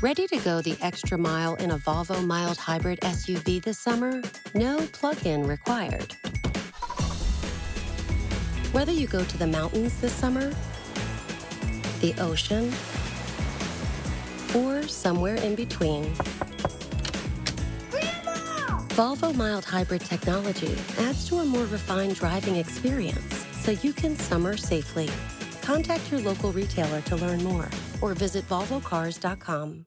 Ready to go the extra mile in a Volvo mild hybrid SUV this summer? No plug in required. Whether you go to the mountains this summer, the ocean, or somewhere in between, Volvo mild hybrid technology adds to a more refined driving experience so you can summer safely. Contact your local retailer to learn more or visit volvocars.com.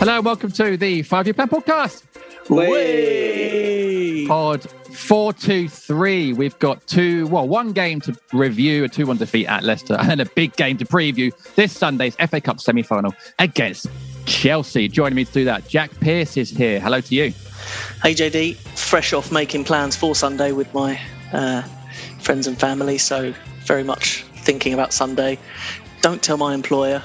Hello, and welcome to the Five Year Plan Podcast. Way. Pod 423. We've got two, well, one game to review, a 2 1 defeat at Leicester, and then a big game to preview this Sunday's FA Cup semi final against Chelsea. Joining me to do that, Jack Pierce is here. Hello to you. Hey JD, fresh off making plans for Sunday with my uh, friends and family, so very much thinking about Sunday. Don't tell my employer,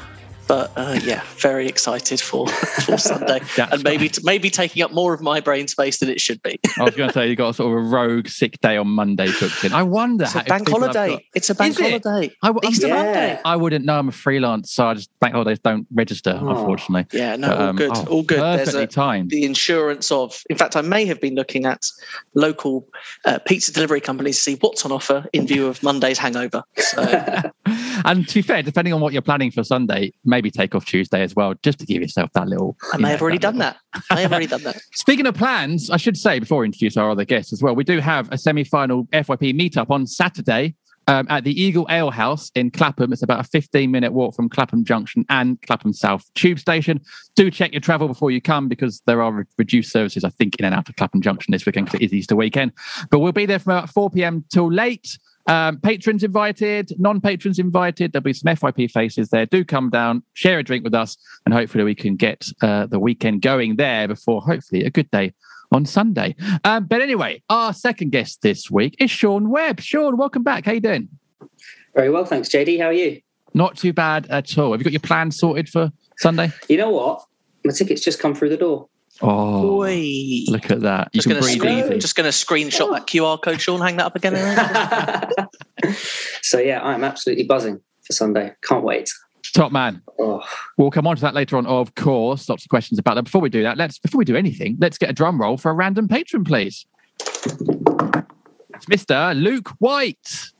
but uh, yeah, very excited for, for Sunday, and maybe maybe taking up more of my brain space than it should be. I was going to say you got sort of a rogue sick day on Monday booked in. I wonder It's how a bank holiday. got- It's a bank it? holiday. I, w- I'm- Easter yeah. Monday. I wouldn't know. I'm a freelance, so I just bank holidays don't register, Oh. unfortunately. Yeah, no, But, all um, good, oh, all good. There's Perfectly a, timed. the insurance of. In fact, I may have been looking at local uh, pizza delivery companies to see what's on offer in view of Monday's hangover. So and to be fair, depending on what you're planning for Sunday, maybe take off Tuesday as well, just to give yourself that little. I may have already done little- that. I have already done that. Speaking of plans, I should say before we introduce our other guests as well, we do have a semi-final FYP meetup on Saturday um, at the Eagle Ale House in Clapham. It's about a 15-minute walk from Clapham Junction and Clapham South Tube Station. Do check your travel before you come because there are re- reduced services, I think, in and out of Clapham Junction this weekend because it is Easter weekend. But we'll be there from about 4 p.m. till late. Um, patrons invited, non-patrons invited. There'll be some FYP faces there. Do come down, share a drink with us, and hopefully we can get uh, the weekend going there before hopefully a good day on Sunday. Um, but anyway, our second guest this week is Sean Webb. Sean, welcome back. How you doing? Very well, thanks, JD. How are you? Not too bad at all. Have you got your plans sorted for Sunday? You know what? My ticket's just come through the door. Oh, Boy. look at that. You Just can going, to breathe screen, easy. just going to screenshot that QR code, Sean. Hang that up again. so yeah, I'm absolutely buzzing for Sunday. Can't wait. Top man. Oh, We'll come on to that later on, of course. Lots of questions about that. Before we do that, let's before we do anything, let's get a drum roll for a random patron, please. It's Mr. Luke White.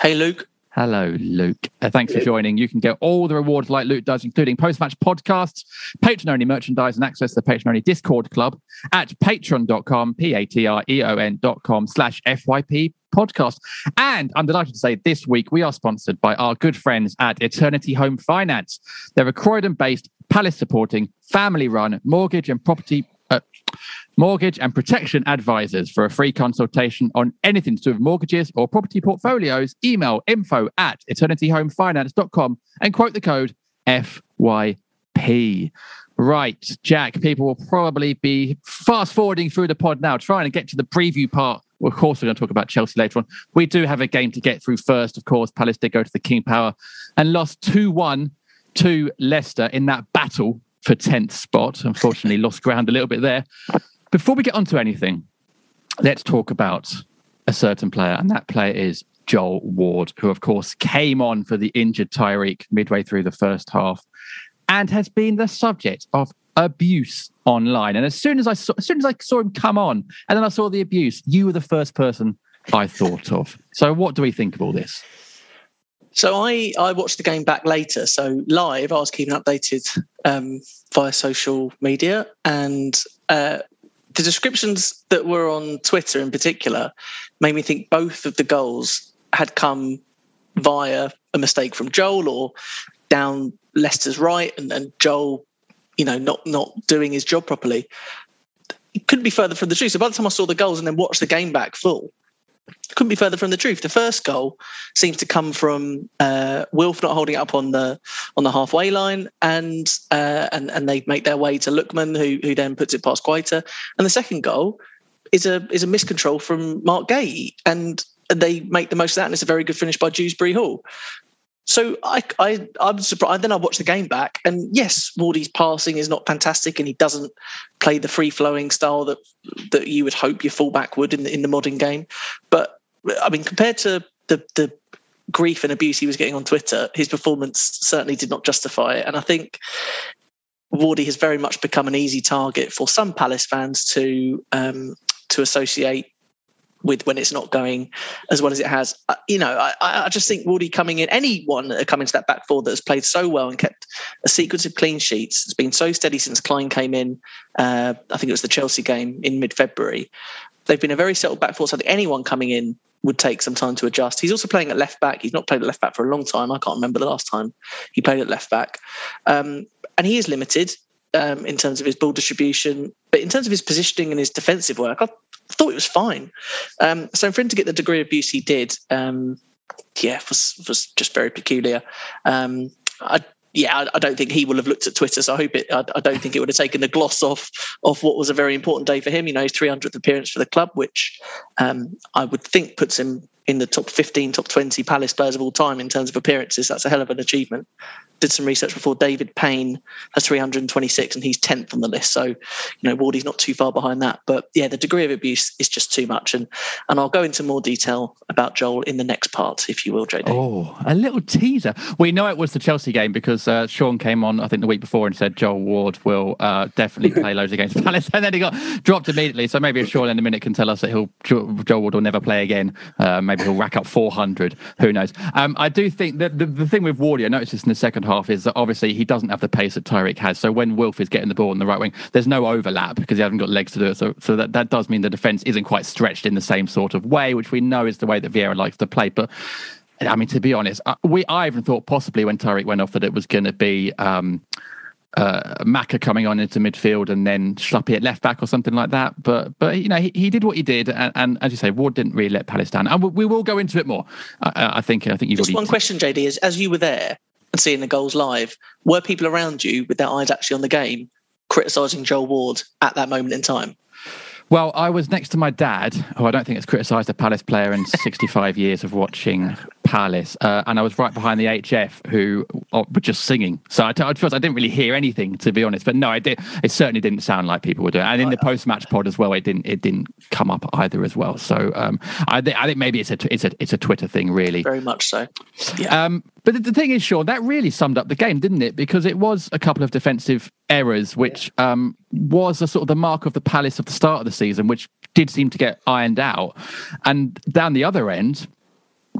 hey, Luke. Hello, Luke. Uh, thanks for joining. You can get all the rewards like Luke does, including post-match podcasts, patron-only merchandise, and access to the patron-only Discord club at patreon.com, P-A-T-R-E-O-N dot com slash FYP podcast. And I'm delighted to say this week we are sponsored by our good friends at Eternity Home Finance. They're a Croydon-based, Palace-supporting, family-run mortgage and property uh, mortgage and protection advisors for a free consultation on anything to do with mortgages or property portfolios. Email info at eternityhomefinance.com and quote the code fyp right jack people will probably be fast forwarding through the pod now trying to get to the preview part. Of course we're going to talk about chelsea later on. We do have a game to get through first of course. Palace did go to the king power and lost 2-1 to leicester in that battle for 10th spot unfortunately lost ground a little bit there before we get onto anything, let's talk about a certain player, and that player is Joel Ward, who, of course, came on for the injured Tyrick midway through the first half, and has been the subject of abuse online. And as soon as I saw, as soon as I saw him come on, and then I saw the abuse, you were the first person I thought of. So, what do we think of all this? So I, I watched the game back later. So live, I was keeping updated um, via social media, and uh, the descriptions that were on Twitter in particular made me think both of the goals had come via a mistake from Joel or down Leicester's right, and, and Joel, you know, not not doing his job properly. It couldn't be further from the truth. So by the time I saw the goals and then watched the game back full, couldn't be further from the truth. The first goal seems to come from uh, Wilf not holding up on the on the halfway line, and uh, and and they make their way to Lookman, who who then puts it past Guaita. And the second goal is a is a miscontrol from Marc Guéhi, and they make the most of that, and it's a very good finish by Dewsbury Hall. So I, I, I'm surprised. Then I watched the game back, and yes, Wardy's passing is not fantastic, and he doesn't play the free flowing style that that you would hope your fullback would in the, in the modern game. But I mean, compared to the the grief and abuse he was getting on Twitter, his performance certainly did not justify it. And I think Wardy has very much become an easy target for some Palace fans to um, to associate with when it's not going as well as it has. You know, I, I just think Wardy coming in, anyone that come into that back four that has played so well and kept a sequence of clean sheets, has been so steady since Klein came in. Uh, I think it was the Chelsea game in mid-February. They've been a very settled back four, so I think anyone coming in would take some time to adjust. He's also playing at left back. He's not played at left back for a long time. I can't remember the last time he played at left back. Um, and he is limited um, in terms of his ball distribution, but in terms of his positioning and his defensive work, I thought it was fine. Um, so for him to get the degree of abuse he did, um, yeah, was was just very peculiar. Um, I, yeah, I, don't think he will have looked at Twitter. So I hope it. I, I, don't think it would have taken the gloss off of what was a very important day for him. You know, his 300th appearance for the club, which um, I would think puts him in the top 15, top 20 Palace players of all time in terms of appearances. That's a hell of an achievement. Did some research before. David Payne has 326 and he's 10th on the list. So, you know, Wardy's not too far behind that. But yeah, the degree of abuse is just too much. And and I'll go into more detail about Joel in the next part, if you will, JD. Oh, a little teaser. We know it was the Chelsea game because uh, Sean came on, I think, the week before and said Joel Ward will uh, definitely play loads against Palace. And then he got dropped immediately. So maybe if Sean in a minute can tell us that he'll Joel Ward will never play again. Uh, maybe he'll rack up 400. Who knows? Um, I do think that the, the thing with Wardy, I noticed this in the second half, is that obviously he doesn't have the pace that Tyrick has. So when Wilf is getting the ball on the right wing, there's no overlap because he hasn't got legs to do it. So, so that, that does mean the defence isn't quite stretched in the same sort of way, which we know is the way that Vieira likes to play. But I mean, to be honest, we I even thought possibly when Tyrick went off that it was going to be um, uh, Maka coming on into midfield and then Schluppy at left back or something like that. But but you know he, he did what he did, and, and, as you say, Ward didn't really let Palace down. And we, we will go into it more. I, I think I think you've just one question, JD, is as you were there and seeing the goals live, were people around you with their eyes actually on the game criticising Joel Ward at that moment in time? Well, I was next to my dad, who I don't think has criticised a Palace player in 65 years of watching Palace, uh, and I was right behind the HF, who uh, were just singing. So I, I, I didn't really hear anything, to be honest. But no, it, did, it certainly didn't sound like people were doing. it. And in the post-match pod as well, it didn't it didn't come up either as well. So um, I, th- I think maybe it's a it's a it's a Twitter thing, really. Very much so. Yeah. Um, but the thing is, Sean, that really summed up the game, didn't it? Because it was a couple of defensive errors, which um, was a sort of the mark of the Palace of the start of the season, which did seem to get ironed out. And down the other end,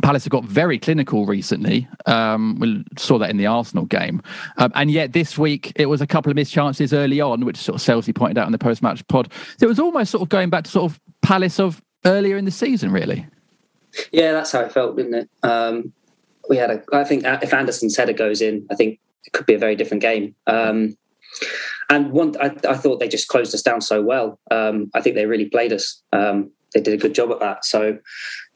Palace have got very clinical recently. Um, we saw that in the Arsenal game. Um, and yet this week, it was a couple of missed chances early on, which sort of Selzy pointed out in the post match pod. So it was almost sort of going back to sort of Palace of earlier in the season, really. Yeah, that's how it felt, didn't it? Um, we had a. I think if Anderson's header goes in, I think it could be a very different game. Um, and one, I, I, thought they just closed us down so well. Um, I think they really played us. They did a good job at that. So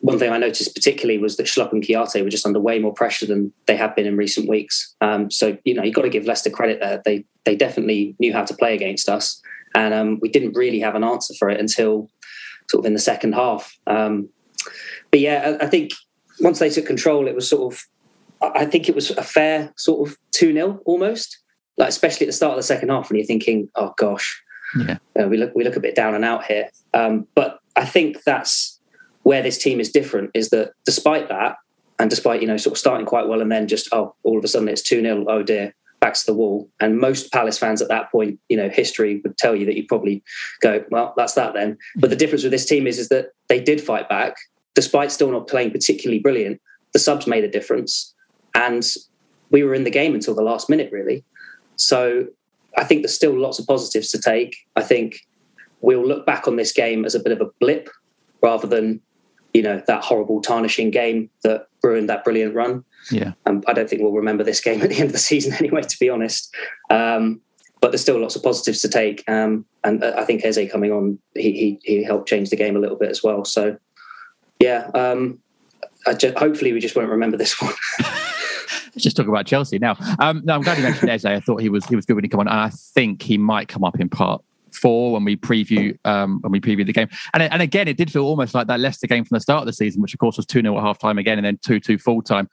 one thing I noticed particularly was that Schlupp and Kouyaté were just under way more pressure than they have been in recent weeks. Um, so you know you've got to give Leicester credit there. They they definitely knew how to play against us, and um, we didn't really have an answer for it until sort of in the second half. Um, but yeah, I, I think once they took control, it was sort of, I think it was a fair sort of 2 0 almost, like especially at the start of the second half when you're thinking, oh gosh, yeah. Uh, we look we look a bit down and out here. Um, but I think that's where this team is different is that despite that, and despite, you know, sort of starting quite well and then just, oh, all of a sudden it's 2 0, oh dear, back to the wall. And most Palace fans at that point, you know, history would tell you that you probably go, well, that's that then. But the difference with this team is, is that they did fight back despite still not playing particularly brilliant, the subs made a difference. and we were in the game until the last minute, really. So I think there's still lots of positives to take. I think we'll look back on this game as a bit of a blip rather than you know that horrible tarnishing game that ruined that brilliant run. Yeah, um, I don't think we'll remember this game at the end of the season anyway. To be honest, um, but there's still lots of positives to take. Um, and I think Eze coming on, he, he, he helped change the game a little bit as well. So yeah, um, just, hopefully we just won't remember this one. Let's just talk about Chelsea now. Um, no, I'm glad you mentioned Eze. I thought he was he was good when he came on, and I think he might come up in part four when we preview um, when we preview the game. And and again, it did feel almost like that Leicester game from the start of the season, which of course was two 0 at half time again, and then two two full time.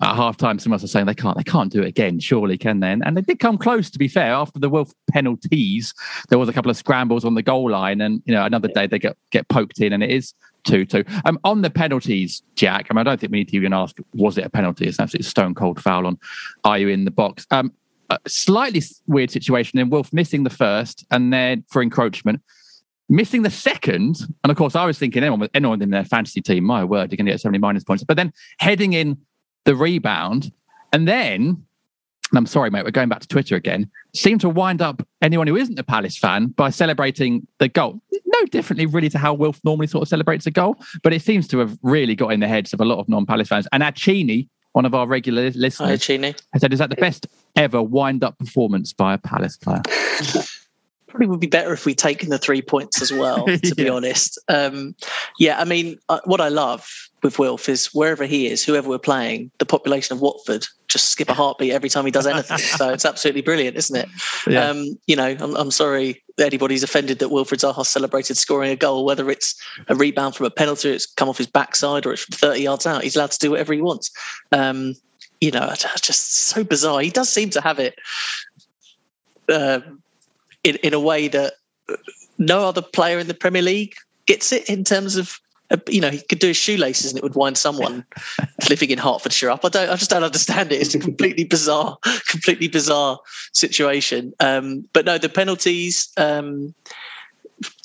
At half time, someone was saying they can't they can't do it again, surely can they? And, and they did come close. To be fair, after the Wilf penalties, there was a couple of scrambles on the goal line, and you know another day they get get poked in, and it is two two. Um, on the penalties, Jack. I mean, I don't think we need to even ask was it a penalty? It's an absolutely stone cold foul on. Are you in the box? Um, slightly weird situation in Wilf missing the first and then for encroachment, missing the second. And of course, I was thinking anyone, anyone in their fantasy team, my word, you're going to get so many minus points. But then heading in the rebound and then and I'm sorry, mate, we're going back to Twitter again, seem to wind up anyone who isn't a Palace fan by celebrating the goal. No differently, really, to how Wilf normally sort of celebrates a goal, but it seems to have really got in the heads of a lot of non Palace fans. And Acini, one of our regular listeners, Hi, said, Is that the best ever wind up performance by a Palace player? Probably would be better if we'd taken the three points as well, to yeah. be honest. Um, yeah, I mean, uh, what I love with Wilf is wherever he is, whoever we're playing, the population of Watford just skip a heartbeat every time he does anything. so it's absolutely brilliant, isn't it? Yeah. Um, you know, I'm, I'm sorry anybody's offended that Wilfried Zaha celebrated scoring a goal, whether it's a rebound from a penalty, it's come off his backside, or it's from 30 yards out. He's allowed to do whatever he wants. Um, you know, it's just so bizarre. He does seem to have it uh, in, in a way that no other player in the Premier League gets it in terms of you know, he could do his shoelaces and it would wind someone living in Hertfordshire up. I don't, I just don't understand it. It's a completely bizarre, completely bizarre situation. Um, but no, the penalties. Um,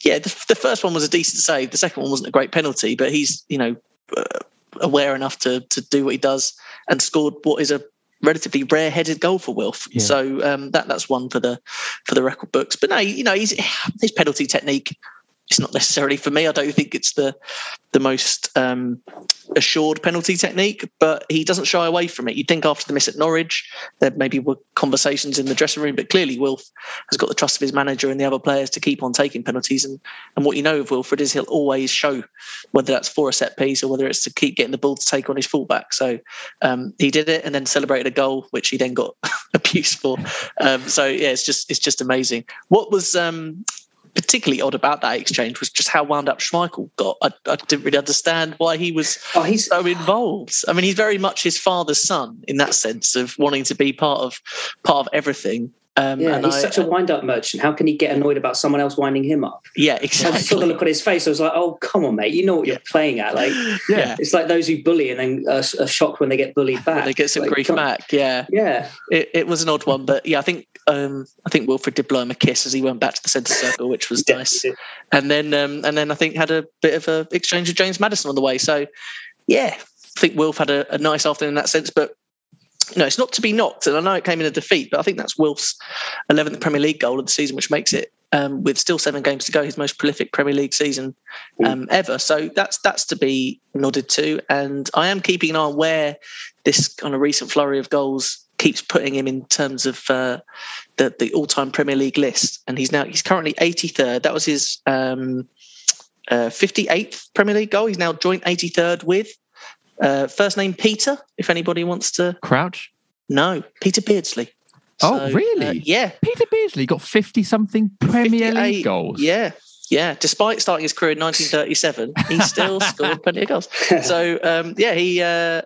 yeah, the, the, first one was a decent save. The second one wasn't a great penalty, but he's you know uh, aware enough to to do what he does and scored what is a relatively rare headed goal for Wilf. Yeah. So um, that that's one for the for the record books. But no, you know, he's, his penalty technique it's not necessarily for me. I don't think it's the the most um, assured penalty technique, but he doesn't shy away from it. You'd think after the miss at Norwich, there maybe were conversations in the dressing room, but clearly Wilf has got the trust of his manager and the other players to keep on taking penalties. And and what you know of Wilfried is he'll always show whether that's for a set piece or whether it's to keep getting the ball to take on his fullback. So um, he did it and then celebrated a goal, which he then got abused for. Um, so yeah, it's just it's just amazing. What was um, particularly odd about that exchange was just how wound up Schmeichel got. I, I didn't really understand why he was oh, he's, so involved. I mean, he's very much his father's son in that sense of wanting to be part of part of everything. Um, yeah, he's I, such a wind-up merchant. How can he get annoyed about someone else winding him up? Yeah, exactly. I saw the look on his face. I was like, "Oh, come on, mate! You know what you're playing at." Like, yeah, it's like those who bully and then are, are shocked when they get bullied back. they get some like, grief back. Yeah, yeah. It, it, was an odd one, but yeah, I think um, I think Wilfried did blow him a kiss as he went back to the centre circle, which was nice. And then um, and then I think had a bit of a exchange with James Maddison on the way. So yeah, I think Wilf had a, a nice afternoon in that sense, but know, it's not to be knocked, and I know it came in a defeat, but I think that's Wilf's 11th Premier League goal of the season, which makes it, um, with still seven games to go, his most prolific Premier League season um, ever. So that's that's to be nodded to, and I am keeping an eye on where this kind of recent flurry of goals keeps putting him in terms of uh, the the all time Premier League list, and he's now he's currently 83rd. That was his um, uh, 58th Premier League goal. He's now joint 83rd with uh, first name Peter, if anybody wants to. Crouch? No, Peter Beardsley. Oh, so, really? Uh, yeah. Peter Beardsley got 50 something Premier League goals. Yeah. Yeah. Despite starting his career in 1937, he still scored plenty of goals. So, um, yeah, he uh,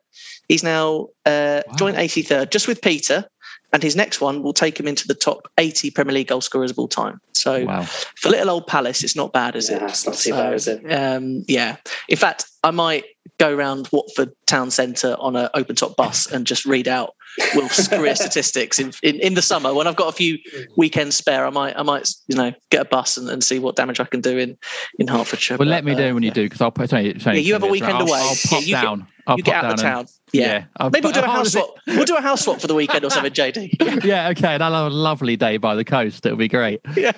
he's now uh, wow. joint 83rd, just with Peter and his next one will take him into the top 80 Premier League goal scorers of all time. So wow. for little old Palace, it's not bad, is yeah, it? It's not too so, bad, is it? Um, yeah. In fact, I might go around Watford town centre on an open top bus and just read out Wilf's career statistics in, in, in, the summer when I've got a few weekends spare. I might I might you know get a bus and, and see what damage I can do in in Hertfordshire. Well, but, let me uh, know when yeah. you do because I'll put. Sorry, sorry, yeah, you have a weekend I'll, away. I'll, pop yeah, down. I'll you get out of town. and- Yeah. I'll- Maybe we'll do a house swap. We'll do a house swap for the weekend or something, JD. yeah, okay. And I'll have a lovely day by the coast. It'll be great. Yeah.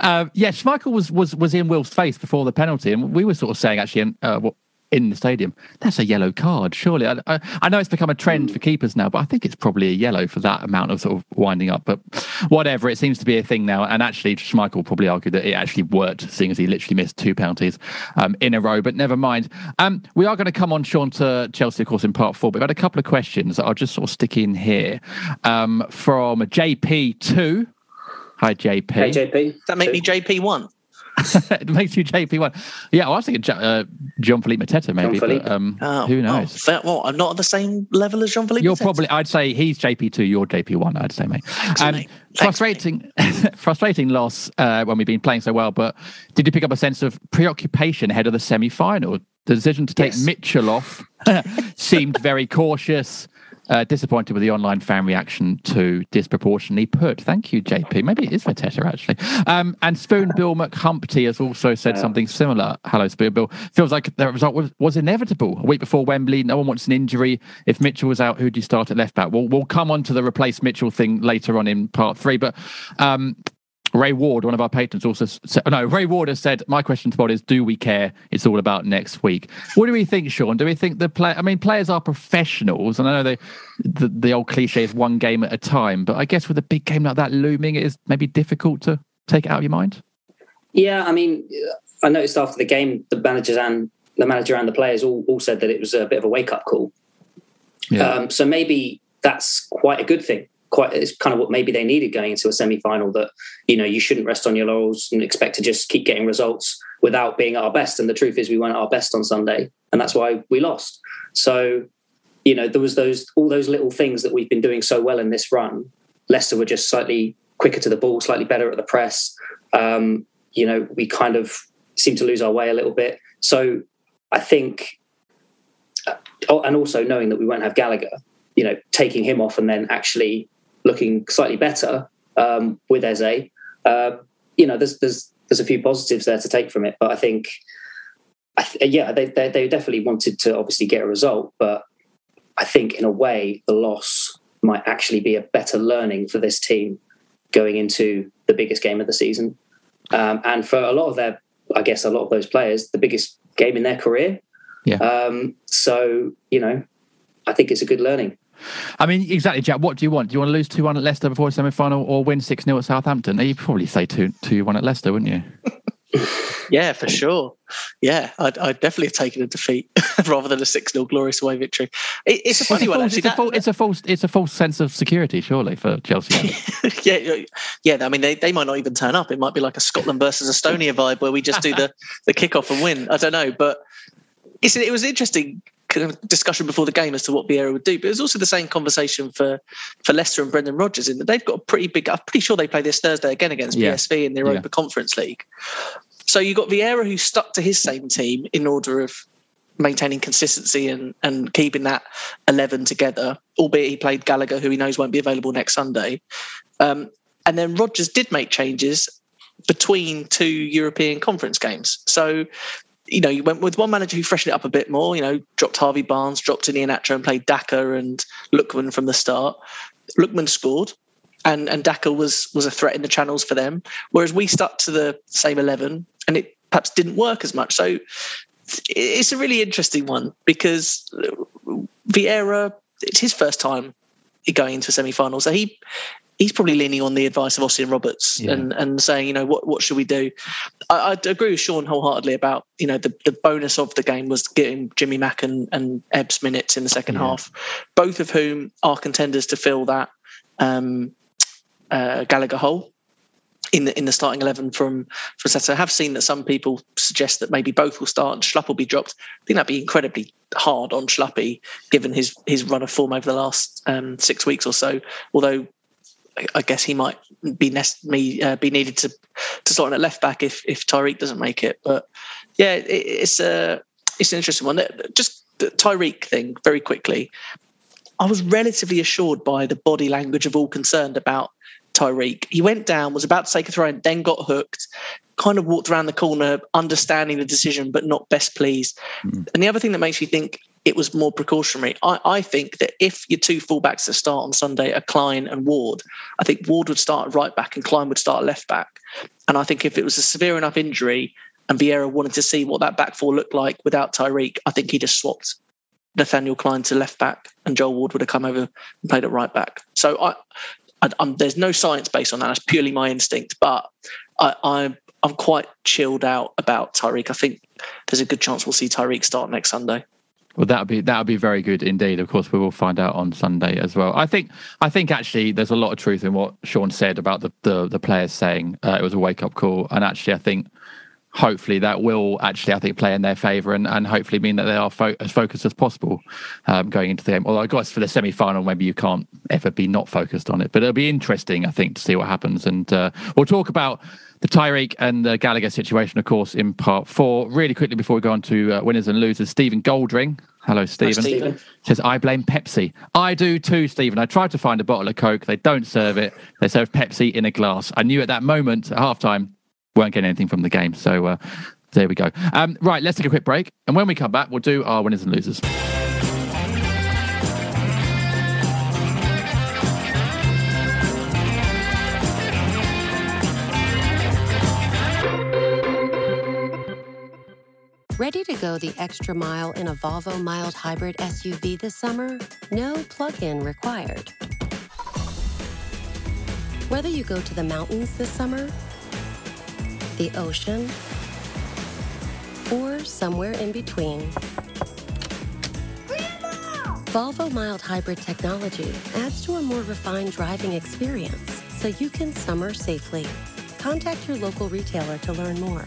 um, yeah, Schmeichel was was was in Will's face before the penalty, and we were sort of saying actually in, uh, what, in the stadium, that's a yellow card. Surely, I, I, I know it's become a trend for keepers now, but I think it's probably a yellow for that amount of sort of winding up. But whatever, it seems to be a thing now. And actually, Schmeichel probably argued that it actually worked, seeing as he literally missed two penalties um, in a row. But never mind. Um, we are going to come on, Sean, to Chelsea, of course, in part four. But we've had a couple of questions that I'll just sort of stick in here um, from JP2. Hi, JP. Hey, JP. That make me JP one. it makes you JP one. Yeah, well, I was thinking uh, John Philippe Mateta maybe, Philippe. but um, Oh, who oh, knows? fair- well, I'm not on the same level as Jean Philippe. You're probably. I'd say he's JP two. You're JP one. I'd say, mate. Um, mate. Thanks, frustrating, frustrating loss uh, when we've been playing so well. But did you pick up a sense of preoccupation ahead of the semi-final? The decision to take Yes. Mitchell off seemed very cautious. Uh, disappointed with the online fan reaction to disproportionately put. Thank you, JP. Maybe it is Mateta actually. Um, and Spoon Bill McHumpty has also said something similar. Hello, Spoon Bill. Feels like the result was, was inevitable. A week before Wembley, no one wants an injury. If Mitchell was out, who do you start at left back? We'll we'll come on to the replace Mitchell thing later on in part three. But um, Ray Ward, one of our patrons, also said, no, Ray Ward has said, my question to Bod is, do we care? It's all about next week. What do we think, Sean? Do we think the play, I mean, players are professionals and I know they, the, the old cliche is one game at a time, but I guess with a big game like that looming, it is maybe difficult to take it out of your mind. Yeah, I mean, I noticed after the game, the managers and the manager and the players all, all said that it was a bit of a wake up call. Yeah. Um, so maybe that's quite a good thing. Quite, it's kind of what maybe they needed going into a semi final. That you know you shouldn't rest on your laurels and expect to just keep getting results without being at our best. And the truth is, we weren't at our best on Sunday, and that's why we lost. So you know there was those all those little things that we've been doing so well in this run. Leicester were just slightly quicker to the ball, slightly better at the press. Um, you know, we kind of seem to lose our way a little bit. So I think, oh, and also knowing that we won't have Gallagher, you know, taking him off and then actually looking slightly better um, with Eze, uh, you know, there's there's there's a few positives there to take from it. But I think, I th- yeah, they, they they definitely wanted to obviously get a result, but I think in a way the loss might actually be a better learning for this team going into the biggest game of the season. Um, and for a lot of their, I guess, a lot of those players, the biggest game in their career. Yeah. Um, so you know, I think it's a good learning. I mean, exactly, Jack. What do you want? Do you want to lose 2 1 at Leicester before a semi final or win 6 0 at Southampton? You'd probably say 2 2 1 at Leicester, wouldn't you? Yeah, for sure. Yeah, I'd, I'd definitely have taken a defeat rather than a 6 0 glorious away victory. It, it's a It's funny one, false, actually. it's, a false, it's, a false, it's a false sense of security, surely, for Chelsea. yeah, yeah. I mean, they, they might not even turn up. It might be like a Scotland versus Estonia vibe where we just do the, the kickoff and win. I don't know, but it's, it was interesting discussion before the game as to what Vieira would do. But it was also the same conversation for for Leicester and Brendan Rodgers in that they've got a pretty big. I'm pretty sure they play this Thursday again against Yeah. PSV in the Europa Yeah. Conference League. So you got Vieira who stuck to his same team in order of maintaining consistency and, and keeping that 11 together, albeit he played Gallagher, who he knows won't be available next Sunday. Um, and then Rodgers did make changes between two European conference games. So, you know, you went with one manager who freshened it up a bit more, you know, dropped Harvey Barnes, dropped Iheanacho and played Daka and Lookman from the start. Lookman scored. And, and Daka was was a threat in the channels for them, whereas we stuck to the same eleven, and it perhaps didn't work as much. So it's a really interesting one because Vieira, it's his first time going into a semi-final, so he he's probably leaning on the advice of Osian Roberts Yeah. and and saying, you know, what what should we do? I, I agree with Sean wholeheartedly about you know the the bonus of the game was getting Jimmy Mack and and Ebbs minutes in the second Yeah. half, both of whom are contenders to fill that um, uh, Gallagher hole in the in the starting eleven from from Saturday. I have seen that some people suggest that maybe both will start and Schlupp will be dropped. I think that'd be incredibly hard on Schluppy given his his run of form over the last um, six weeks or so. Although I- guess he might be nest, me uh, be needed to to start in at left back if if Tyrick doesn't make it. But yeah, it, it's a it's an interesting one. Just the Tyrick thing very quickly. I was relatively assured by the body language of all concerned about Tyrick. He went down, was about to take a throw, and then got hooked. Kind of walked around the corner, understanding the decision, but not best pleased. Mm. And the other thing that makes me think it was more precautionary, I, I, think that if your two fullbacks that start on Sunday are Klein and Ward, I think Ward would start right back and Klein would start left back. And I think if it was a severe enough injury and Vieira wanted to see what that back four looked like without Tyrick, I think he just swapped Nathaniel Klein to left back and Joel Ward would have come over and played at right back. So I, I, there's no science based on that. That's purely my instinct. But I, I'm I'm quite chilled out about Tyrick. I think there's a good chance we'll see Tyrick start next Sunday. Well, that would be that would be very good indeed. Of course, we will find out on Sunday as well. I think I think actually there's a lot of truth in what Sean said about the the, the players saying uh, it was a wake up call, and actually I think hopefully that will actually, I think, play in their favour and, and hopefully mean that they are fo- as focused as possible um, going into the game. Although I guess for the semi final, maybe you can't ever be not focused on it. But it'll be interesting, I think, to see what happens. And uh, we'll talk about the Tyrick and the Gallagher situation, of course, in part four. Really quickly before we go on to uh, winners and losers, Stephen Goldring. Hello, Stephen. Stephen. Says, I blame Pepsi. I do too, Stephen. I tried to find a bottle of Coke. They don't serve it. They serve Pepsi in a glass. I knew at that moment at halftime weren't getting anything from the game. So uh, there we go. Um, right, let's take a quick break. And when we come back, we'll do our winners and losers. Ready to go the extra mile in a Volvo mild hybrid SUV this summer? No plug in required. Whether you go to the mountains this summer the ocean, or somewhere in between. Volvo mild hybrid technology adds to a more refined driving experience so you can summer safely. Contact your local retailer to learn more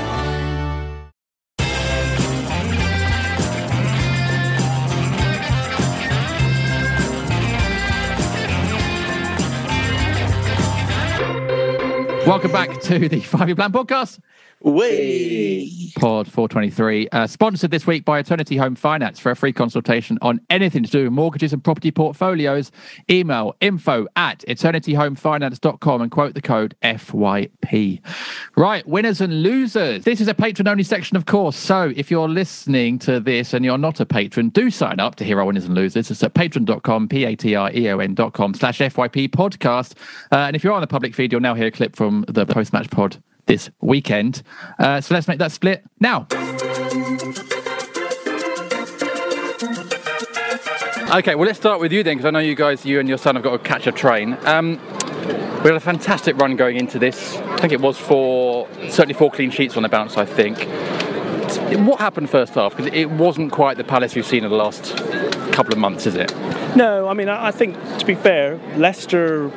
Welcome back to the Five Year Plan podcast. Way. Pod 423, uh, sponsored this week by Eternity Home Finance. For a free consultation on anything to do with mortgages and property portfolios, email info at eternityhomefinance.com and quote the code FYP. Right, winners and losers. This is a patron only section, of course. So if you're listening to this and you're not a patron, do sign up to hear our winners and losers. It's at patreon.com, P A T R E O N.com slash FYP podcast. Uh, and if you're on the public feed, you'll now hear a clip from the post match pod this weekend. Uh, so let's make that split now. Okay, well, let's start with you then, because I know you guys, you and your son have got to catch a train. Um, we had a fantastic run going into this. I think it was for certainly four clean sheets on the bounce, I think. What happened first half? Because it wasn't quite the Palace we've seen in the last couple of months, is it? No, I mean, I think to be fair, Leicester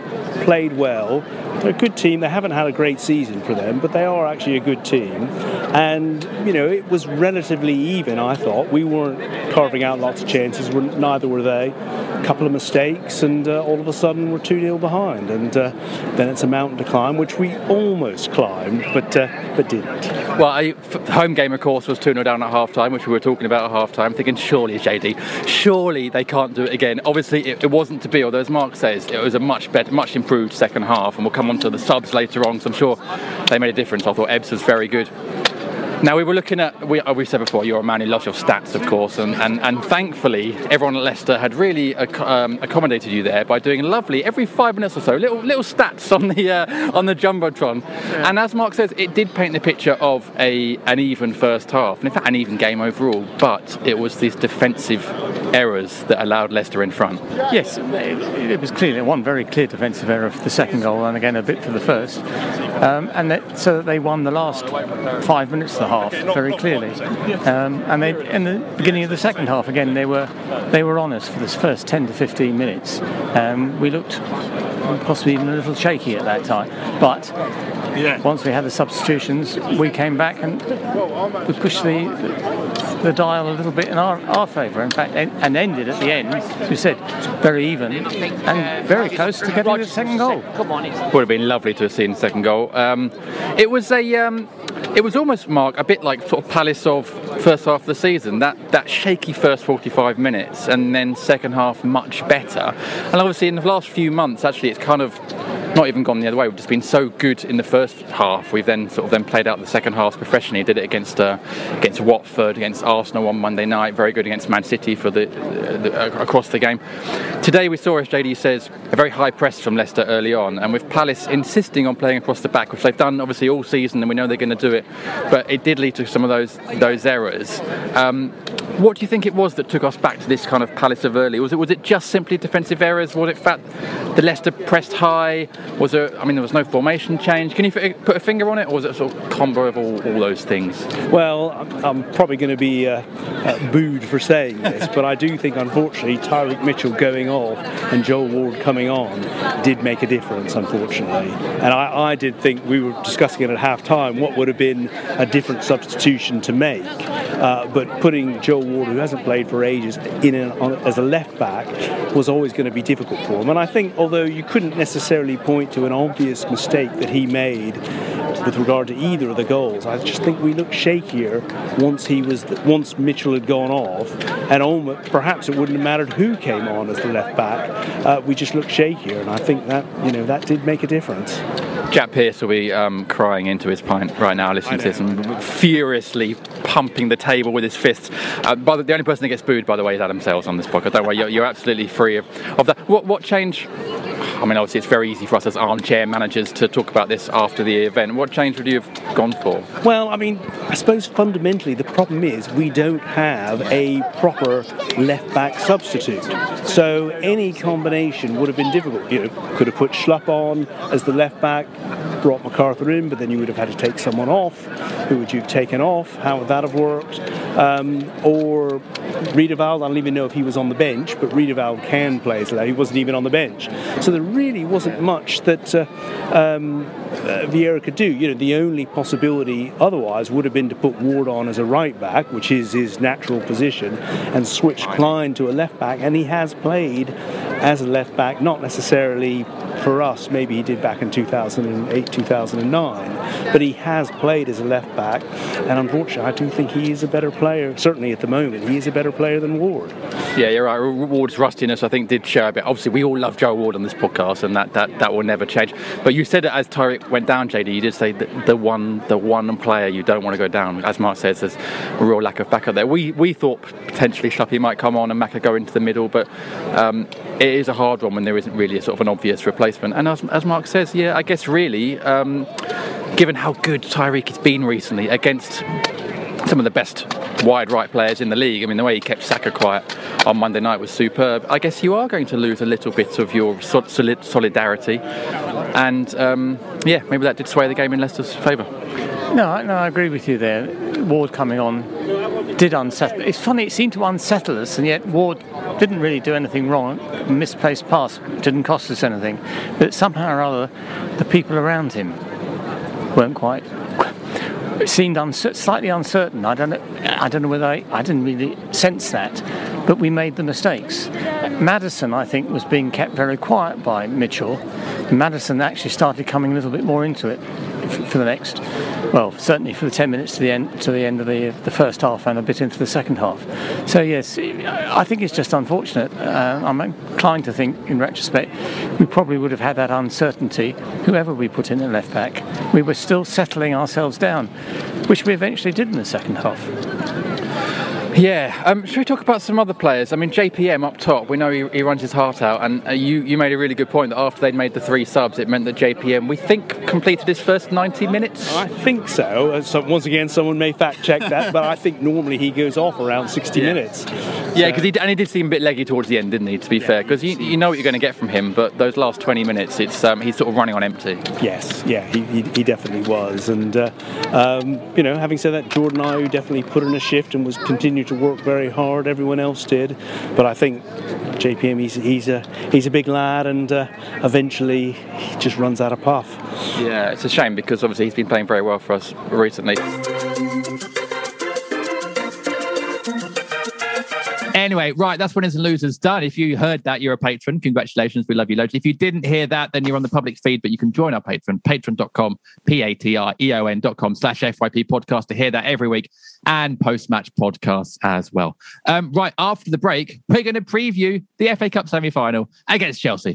played well. They're a good team. They haven't had a great season for them, but they are actually a good team. And you know, it was relatively even. I thought we weren't carving out lots of chances. Neither were they. A couple of mistakes, and uh, all of a sudden we're two 0 behind. And uh, then it's a mountain to climb, which we almost climbed, but uh, but didn't. Well, I, home game, of course, was 2 0 down at half time, which we were talking about at half time, thinking, surely, JD, surely they can't do it again. Obviously, it, it wasn't to be, although, as Mark says, it was a much better, much improved second half, and we'll come on to the subs later on, so I'm sure they made a difference. I thought Ebbs was very good. Now we were looking at we uh, we said before you're a man who loves your stats, of course, and, and, and thankfully everyone at Leicester had really um, accommodated you there by doing lovely every five minutes or so little little stats on the uh, on the jumbotron. Yeah. And as Mark says, it did paint the picture of a an even first half, and in fact an even game overall. But it was these defensive errors that allowed Leicester in front. Yes, it was clearly one very clear defensive error for the second goal, and again a bit for the first, um, and that, so that they won the last five minutes of the half very clearly. Um, and they, in the beginning of the second half, again they were they were on us for this first 10 to 15 minutes. Um, we looked possibly even a little shaky at that time, but once we had the substitutions, we came back and we pushed the the dial a little bit in our, our favour. In fact, and ended at the end, as we said, very even and very close to getting the second goal. Would have been lovely to have seen the second goal. Um, it was a. Um, it was almost Mark a bit like sort of Palace of first half of the season. That that shaky first 45 minutes and then second half much better. And obviously in the last few months, actually, it's kind of not even gone the other way. We've just been so good in the first half. We've then sort of then played out the second half professionally. Did it against uh, against Watford, against Arsenal on Monday night. Very good against Man City for the, the uh, across the game. Today we saw, as JD says, a very high press from Leicester early on, and with Palace insisting on playing across the back, which they've done obviously all season, and we know they're going to do it. But it did lead to some of those those errors. Um, what do you think it was that took us back to this kind of Palace of early? Was it was it just simply defensive errors? Was it fact the Leicester pressed high? Was there? I mean, there was no formation change. Can you put a finger on it, or was it a sort of combo of all, all those things? Well, I'm, I'm probably going to be uh, uh, booed for saying this, but I do think, unfortunately, Tyrick Mitchell going off and Joel Ward coming on did make a difference, unfortunately. And I, I did think we were discussing it at half time what would have been a different substitution to make. Uh, but putting Joel Ward, who hasn't played for ages, in an, on, as a left back was always going to be difficult for him. And I think, although you couldn't necessarily point to an obvious mistake that he made with regard to either of the goals, I just think we looked shakier once he was once Mitchell had gone off, and almost, perhaps it wouldn't have mattered who came on as the left back. Uh, we just looked shakier, and I think that you know that did make a difference. Jack Pierce will be um, crying into his pint right now, listening to this and furiously pumping the table with his fists. Uh, by the, the, only person that gets booed, by the way, is Adam Sales on this podcast. Don't worry, you're, you're absolutely free of, of that. What, what change? I mean, obviously, it's very easy for us as armchair managers to talk about this after the event. What change would you have gone for? Well, I mean, I suppose fundamentally the problem is we don't have a proper left back substitute. So any combination would have been difficult. You know, could have put Schlupp on as the left back, brought McArthur in, but then you would have had to take someone off. Who would you have taken off? How would that have worked? Um, or Riedewald, I don't even know if he was on the bench, but Riedewald can play as left. He wasn't even on the bench. So there really wasn't much that uh, um, uh, Vieira could do. You know, the only possibility otherwise would have been to put Ward on as a right back, which is his natural position, and switch Klein to a left back. And he has played as a left back, not necessarily for us, maybe he did back in 2008, 2009, but he has played as a left back, and unfortunately, I do think he is a better player. Certainly at the moment, he is a better player than Ward. Yeah, you're right. Ward's rustiness, I think, did show a bit. Obviously, we all love Joe Ward on this podcast, and that, that, that will never change. But you said it as Tyrick went down, JD. You did say that the one the one player you don't want to go down. As Mark says, there's a real lack of backup there. We we thought potentially Schluppy might come on and Maka go into the middle, but um, it is a hard one when there isn't really a sort of an obvious replacement. And as, as Mark says, yeah, I guess really, um, given how good Tyrick has been recently against some of the best wide right players in the league. I mean, the way he kept Saka quiet on Monday night was superb. I guess you are going to lose a little bit of your solid solidarity, and um, yeah, maybe that did sway the game in Leicester's favour. No, no, I agree with you there. Ward coming on did unsettle. It's funny, it seemed to unsettle us, and yet Ward didn't really do anything wrong. Misplaced pass didn't cost us anything, but somehow or other, the people around him weren't quite. It seemed slightly uncertain. I don't know. I don't know whether I, I didn't really sense that, but we made the mistakes. Maddison, I think, was being kept very quiet by Mitchell. Maddison actually started coming a little bit more into it for the next, well, certainly for the 10 minutes to the end to the end of the the first half and a bit into the second half. So yes, I think it's just unfortunate. Uh, I'm inclined to think, in retrospect, we probably would have had that uncertainty. Whoever we put in at left back, we were still settling ourselves down, which we eventually did in the second half. Yeah, um, should we talk about some other players? I mean, JPM up top, we know he, he runs his heart out, and uh, you, you made a really good point that after they'd made the three subs, it meant that JPM, we think, completed his first 90 minutes. I think so. Uh, so once again, someone may fact check that, but I think normally he goes off around 60 yeah. minutes. Yeah, because he and he did seem a bit leggy towards the end, didn't he? To be yeah, fair, because you, you know what you're going to get from him, but those last 20 minutes, it's um, he's sort of running on empty. Yes, yeah, he, he, he definitely was, and uh, um, you know, having said that, Jordan Ayew definitely put in a shift and was continued to work very hard. Everyone else did, but I think JPM he's he's a he's a big lad, and uh, eventually he just runs out of puff. Yeah, it's a shame because obviously he's been playing very well for us recently. Anyway, right, that's winners and losers done. If you heard that, you're a patron. Congratulations. We love you loads. If you didn't hear that, then you're on the public feed, but you can join our patron, patreon.com, P-A-T-R-E-O-N.com slash FYP podcast to hear that every week and post-match podcasts as well. Um, right, after the break, we're going to preview the FA Cup semi-final against Chelsea.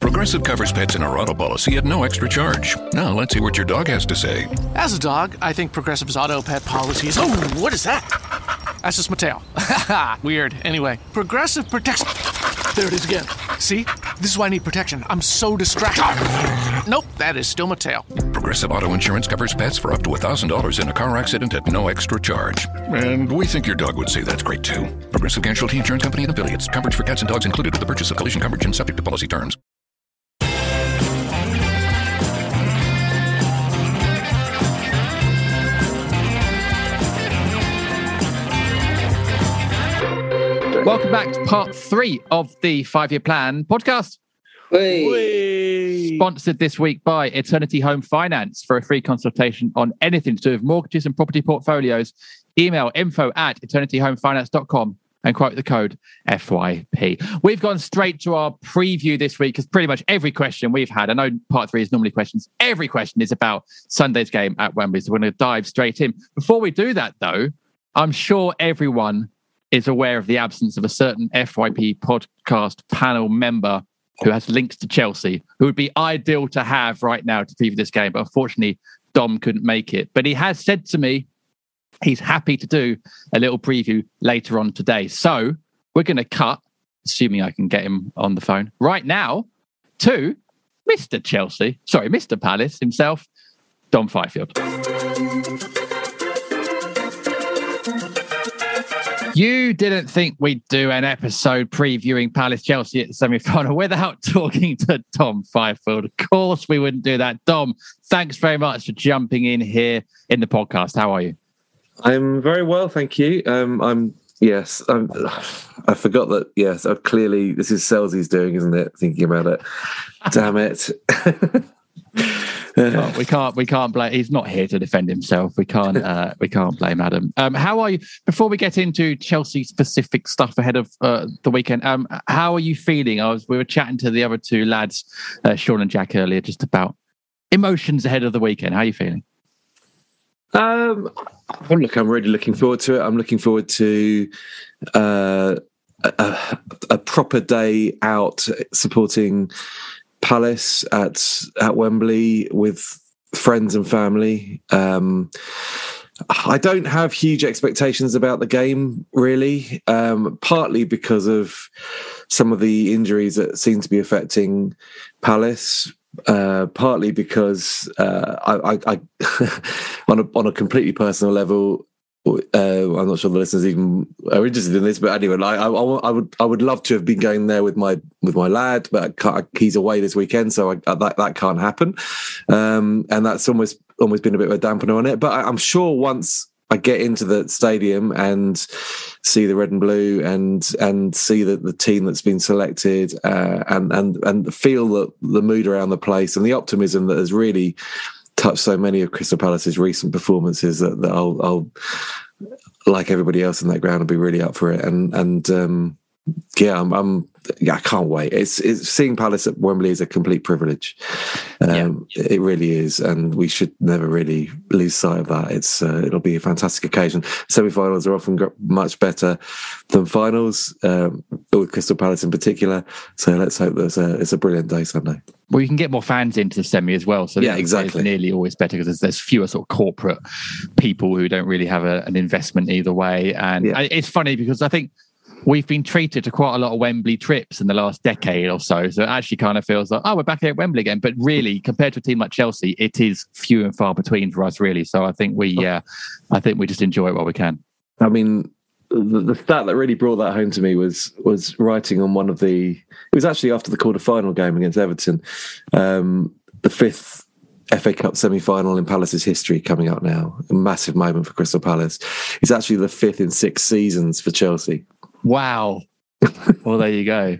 Progressive covers pets in our auto policy at no extra charge. Now let's see what your dog has to say. As a dog, I think Progressive's auto pet policy is. Oh, what is that? That's just my tail. Weird. Anyway, Progressive protects. There it is again. See? This is why I need protection. I'm so distracted. Nope, that is still my tail. Progressive Auto Insurance covers pets for up to $1,000 in a car accident at no extra charge. And we think your dog would say that's great too. Progressive Casualty Insurance Company and affiliates. Coverage for cats and dogs included with the purchase of collision coverage and subject to policy terms. Welcome back to part three of the five year plan podcast. Sponsored this week by Eternity Home Finance. For a free consultation on anything to do with mortgages and property portfolios, email info at eternityhomefinance.com and quote the code FYP. We've gone straight to our preview this week because pretty much every question we've had, I know part three is normally questions, every question is about Sunday's game at Wembley. So we're going to dive straight in. Before we do that, though, I'm sure everyone is aware of the absence of a certain FYP podcast panel member who has links to Chelsea, who would be ideal to have right now to preview this game. But unfortunately, Dom couldn't make it. But he has said to me he's happy to do a little preview later on today. So we're going to cut, assuming I can get him on the phone right now, to Mr. Chelsea, sorry, Mr. Palace himself, Dom Fifield. You didn't think we'd do an episode previewing Palace Chelsea at the semi final without talking to Dom Fifield. Of course, we wouldn't do that. Dom, thanks very much for jumping in here in the podcast. How are you? I'm very well, thank you. Um, I'm yes. I'm, I forgot that. Yes, I've clearly this is Selzy's doing, isn't it? Thinking about it. Damn it. We can't we can't blame he's not here to defend himself. We can't uh, we can't blame adam. Um, how are you before we get into chelsea specific stuff ahead of uh, the weekend um, how are you feeling? I was we were chatting to the other two lads uh, sean and jack earlier just about emotions ahead of the weekend. How are you feeling? Um look i'm really looking forward to it. I'm looking forward to uh, a, a proper day out supporting Palace at at Wembley with friends and family. Um, I don't have huge expectations about the game, really, um, partly because of some of the injuries that seem to be affecting Palace. Uh, partly because uh, I, I, I on a on a completely personal level, uh, I'm not sure the listeners even are interested in this, but anyway, I, I, I, would I would love to have been going there with my with my lad, but he's away this weekend, so I, that that can't happen, um, and that's almost almost been a bit of a dampener on it. But I, am sure once I get into the stadium and see the red and blue and and see the, the team that's been selected uh, and and and feel the, the mood around the place and the optimism that has really touched so many of Crystal Palace's recent performances that, that I'll, I'll, like everybody else in that ground, I'll be really up for it. And and um, yeah, I'm, I'm, yeah, I can't wait. It's it's seeing Palace at Wembley is a complete privilege. Um, yeah. It really is, and we should never really lose sight of that. It's uh, it'll be a fantastic occasion. Semi-finals are often much better than finals, um, with Crystal Palace in particular. So let's hope that it's a it's a brilliant day Sunday. Well, you can get more fans into the semi as well. So yeah, exactly. It's nearly always better because there's, there's, fewer sort of corporate people who don't really have a, an investment either way. And yeah. it's funny because I think we've been treated to quite a lot of Wembley trips in the last decade or so. So it actually kind of feels like, oh, we're back here at Wembley again. But really, compared to a team like Chelsea, it is few and far between for us, really. So I think we, uh, I think we just enjoy it while we can. I mean, the, the stat that really brought that home to me was was writing on one of the. It was actually after the quarter final game against Everton, um, the fifth FA Cup semi final in Palace's history coming up now. A massive moment for Crystal Palace. It's actually the fifth in six seasons for Chelsea. Wow. well, there you go.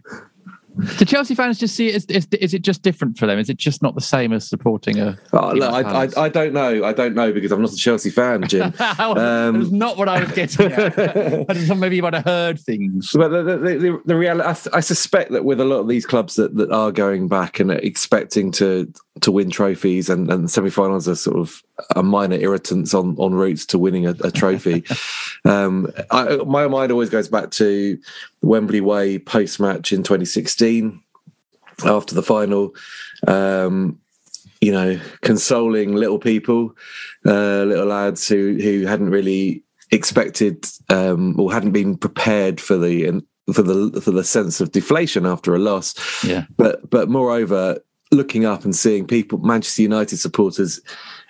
Do Chelsea fans just see it? As, is, is it just different for them? Is it just not the same as supporting a? Oh, look, I, I, I, don't know. I don't know because I'm not a Chelsea fan, Jim. um, That's not what I was getting at. I just maybe you might have heard things. But the, the, the, the reality, I, I, suspect that with a lot of these clubs that, that are going back and expecting to to win trophies, and, and semi-finals are sort of a minor irritants on on routes to winning a, a trophy. um, I, my mind always goes back to Wembley Way post match in 2016 after the final. Um, you know, consoling little people, uh, little lads who who hadn't really expected um, or hadn't been prepared for the for the for the sense of deflation after a loss. Yeah. But but moreover, looking up and seeing people, Manchester United supporters,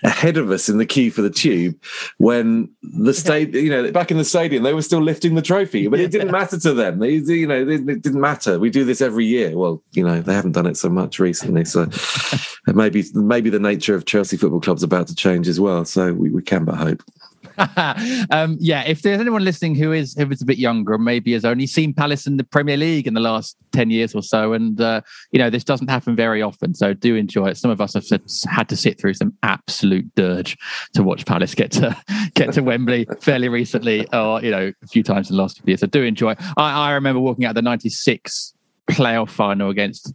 ahead of us in the queue for the tube when the state, you know, back in the stadium, they were still lifting the trophy, but it didn't matter to them. They, you know, it didn't matter. We do this every year. Well, you know, they haven't done it so much recently, so maybe maybe the nature of Chelsea Football Club's about to change as well. So we, we can but hope. um, yeah, if there's anyone listening who is who is a bit younger and maybe has only seen Palace in the Premier League in the last ten years or so, and uh, you know this doesn't happen very often, so do enjoy it. Some of us have had to sit through some absolute dirge to watch Palace get to get to Wembley fairly recently, or you know a few times in the last few years. So do enjoy. I, I remember walking out the '96 playoff final against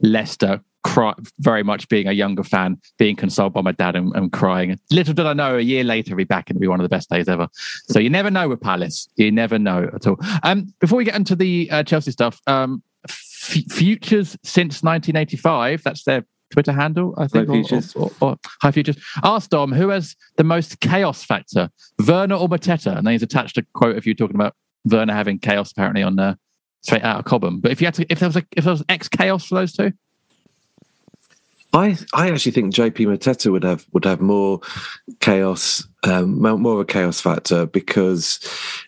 Leicester cry, very much being a younger fan, being consoled by my dad and, and crying. Little did I know, a year later, he'd be back and it'd be one of the best days ever. So you never know with Palace. You never know at all. Um, before we get into the uh, Chelsea stuff, um, f- futures since 1985. That's their Twitter handle, I think. High Futures. Or, or, or, High Futures. Ask Dom who has the most chaos factor, Werner or Mateta? And then he's attached a quote of you talking about Werner having chaos apparently on uh, straight out of Cobham. But if you had to, if there was a, if there was X chaos for those two, I I actually think JP Mateta would have would have more chaos, um, more of a chaos factor because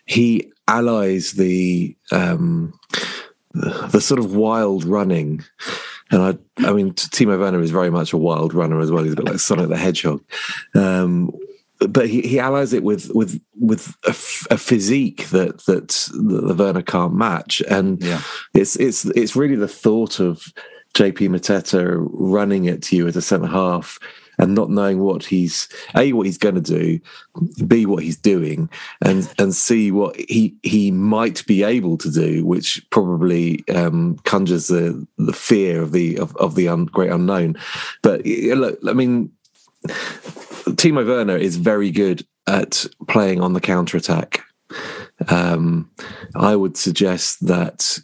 he allies the um, the sort of wild running. And I, I mean, Timo Werner is very much a wild runner as well. He's a bit like Sonic the Hedgehog. Um, but he, he allies it with with with a, physique that that the Werner can't match, and yeah. it's it's it's really the thought of JP Mateta running it to you as a centre half and not knowing what he's a what he's going to do, b what he's doing, and and see what he he might be able to do, which probably um, conjures the the fear of the of, of the un, great unknown. But look, I mean, Timo Werner is very good at playing on the counter attack. Um, I would suggest that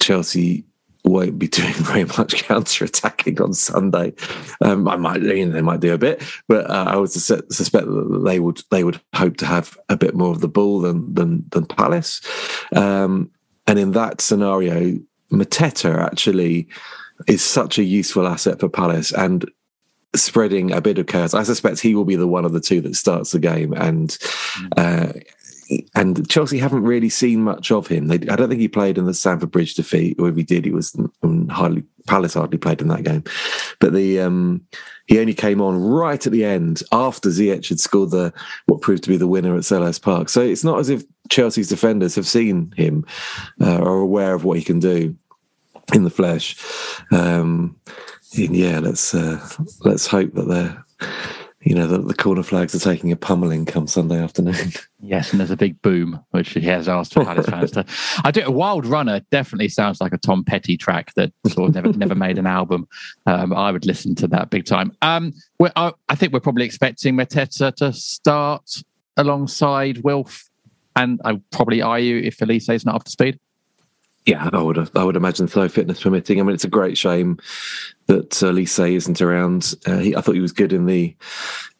Chelsea won't be doing very much counter attacking on Sunday. Um, I might, you know, they might do a bit, but uh, I would suspect that they would they would hope to have a bit more of the ball than than, than Palace. Um, and in that scenario, Mateta actually is such a useful asset for Palace and spreading a bit of chaos. I suspect he will be the one of the two that starts the game and. Uh, and Chelsea haven't really seen much of him. They, I don't think he played in the Stamford Bridge defeat, or if he did, he was hardly Palace hardly played in that game. But the um, he only came on right at the end after Ziyech had scored the what proved to be the winner at Selhurst Park. So it's not as if Chelsea's defenders have seen him uh, or are aware of what he can do in the flesh. Um, yeah, let's uh, let's hope that they're you know, the, the, corner flags are taking a pummeling come Sunday afternoon. Yes, and there's a big boom, which he has asked for Palace fans to. I do. A Wild Runner definitely sounds like a Tom Petty track that sort of never never made an album. Um, I would listen to that big time. Um, I, I, think we're probably expecting Mateta to start alongside Wilf, and I probably Ayew if is not up to speed. Yeah, I would I would imagine so, fitness permitting. I mean, it's a great shame that uh, Olise isn't around. Uh, he, I thought he was good in the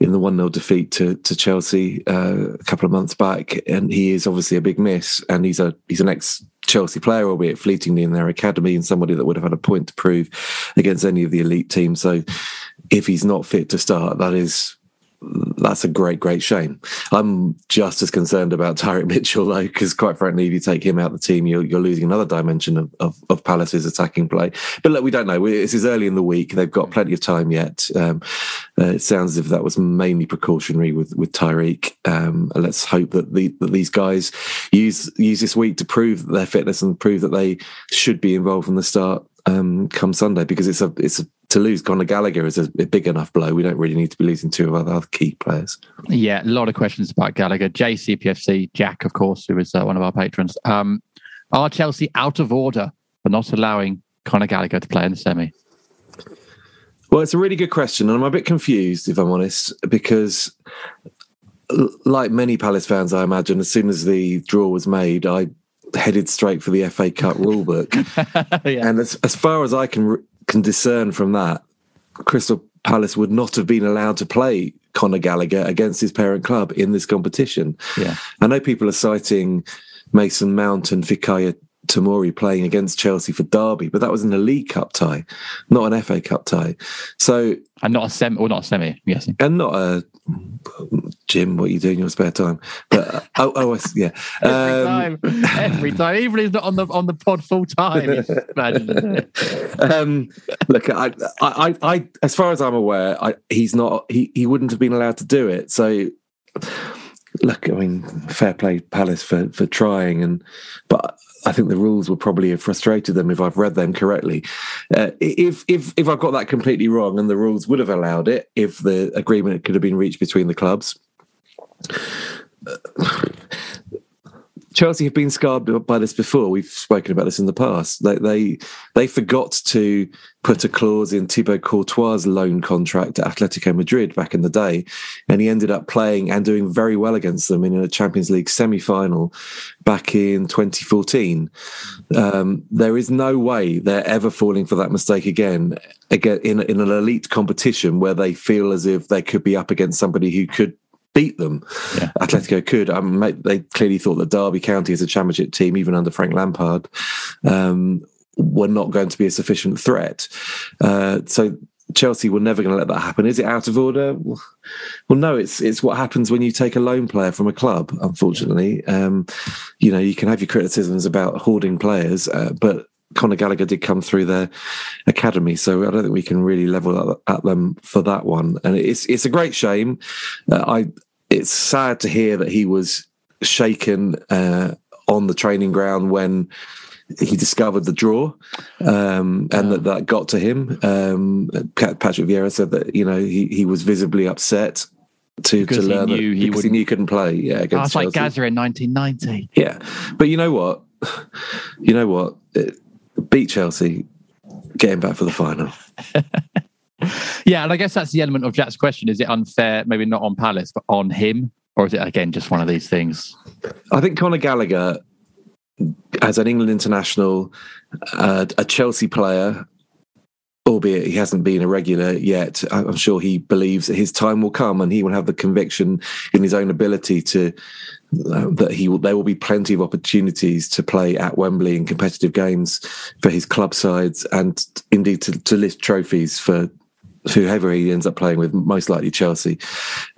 in the one 0 defeat to to Chelsea uh, a couple of months back, and he is obviously a big miss. And he's a he's an ex Chelsea player, albeit fleetingly in their academy, and somebody that would have had a point to prove against any of the elite teams. So, if he's not fit to start, that is that's a great, great shame. I'm just as concerned about Tyrick Mitchell though, because quite frankly, if you take him out of the team, you're, you're losing another dimension of, of, of, Palace's attacking play. But look, we don't know. This is early in the week; they've got plenty of time yet. Um, uh, it sounds as if that was mainly precautionary with with Tyrick. Um, let's hope that, the, that these guys use use this week to prove their fitness and prove that they should be involved from the start um, come Sunday because it's a it's a to lose Conor Gallagher is a, a, big enough blow. We don't really need to be losing two of our other key players. Yeah, a lot of questions about Gallagher. JCPFC, Jack, of course, who is uh, one of our patrons. Um, are Chelsea out of order for not allowing Conor Gallagher to play in the semi? Well, it's a really good question, and I'm a bit confused, if I'm honest, because like many Palace fans, I imagine, as soon as the draw was made, I headed straight for the FA Cup rulebook. yeah. And as, as far as I can can discern from that, Crystal Palace would not have been allowed to play Conor Gallagher against his parent club in this competition. Yeah. I know people are citing Mason Mount and Fikayo Tomori playing against Chelsea for Derby, but that was in a League Cup tie, not an FA Cup tie. So and not a semi, or not a semi, I'm guessing, and not a Jim. What are you doing in your spare time? But uh, oh, oh, yeah, every um, time, every time, even if he's not on the on the pod full time. um, look, I, I, I, as far as I'm aware, I, he's not. He he wouldn't have been allowed to do it. So look, I mean, fair play Palace for for trying, and but I think the rules would probably have frustrated them if I've read them correctly. Uh, if if if I've got that completely wrong, and the rules would have allowed it if the agreement could have been reached between the clubs. Chelsea have been scarred by this before. We've spoken about this in the past. They they, they forgot to put a clause in Thibaut Courtois' loan contract at Atletico Madrid back in the day, and he ended up playing and doing very well against them in a Champions League semi-final back in 2014. Um, there is no way they're ever falling for that mistake again. Again, in in an elite competition where they feel as if they could be up against somebody who could beat them. Yeah. Atletico could. Um, they clearly thought that Derby County, as a championship team, even under Frank Lampard, um, were not going to be a sufficient threat. Uh, so Chelsea were never going to let that happen. Is it out of order? Well, no. It's it's what happens when you take a loan player from a club. Unfortunately, um, you know you can have your criticisms about hoarding players, uh, but Conor Gallagher did come through their academy, so I don't think we can really level at them for that one. And it's it's a great shame. Uh, I it's sad to hear that he was shaken uh, on the training ground when he discovered the draw um, and that that got to him. Um, Patrick Vieira said that you know he, he was visibly upset to, because to learn he knew that, he, because he knew he couldn't play. Yeah, against oh, it's like Gazza in 1990. Yeah, but you know what? You know what? It, beat Chelsea, getting back for the final. yeah, and I guess that's the element of Jack's question. Is it unfair, maybe not on Palace, but on him? Or is it, again, just one of these things? I think Conor Gallagher, as an England international, uh, a Chelsea player, albeit he hasn't been a regular yet, I'm sure he believes that his time will come and he will have the conviction in his own ability to uh, that he will, there will be plenty of opportunities to play at Wembley in competitive games for his club sides and indeed to, to lift trophies for whoever he ends up playing with, most likely Chelsea.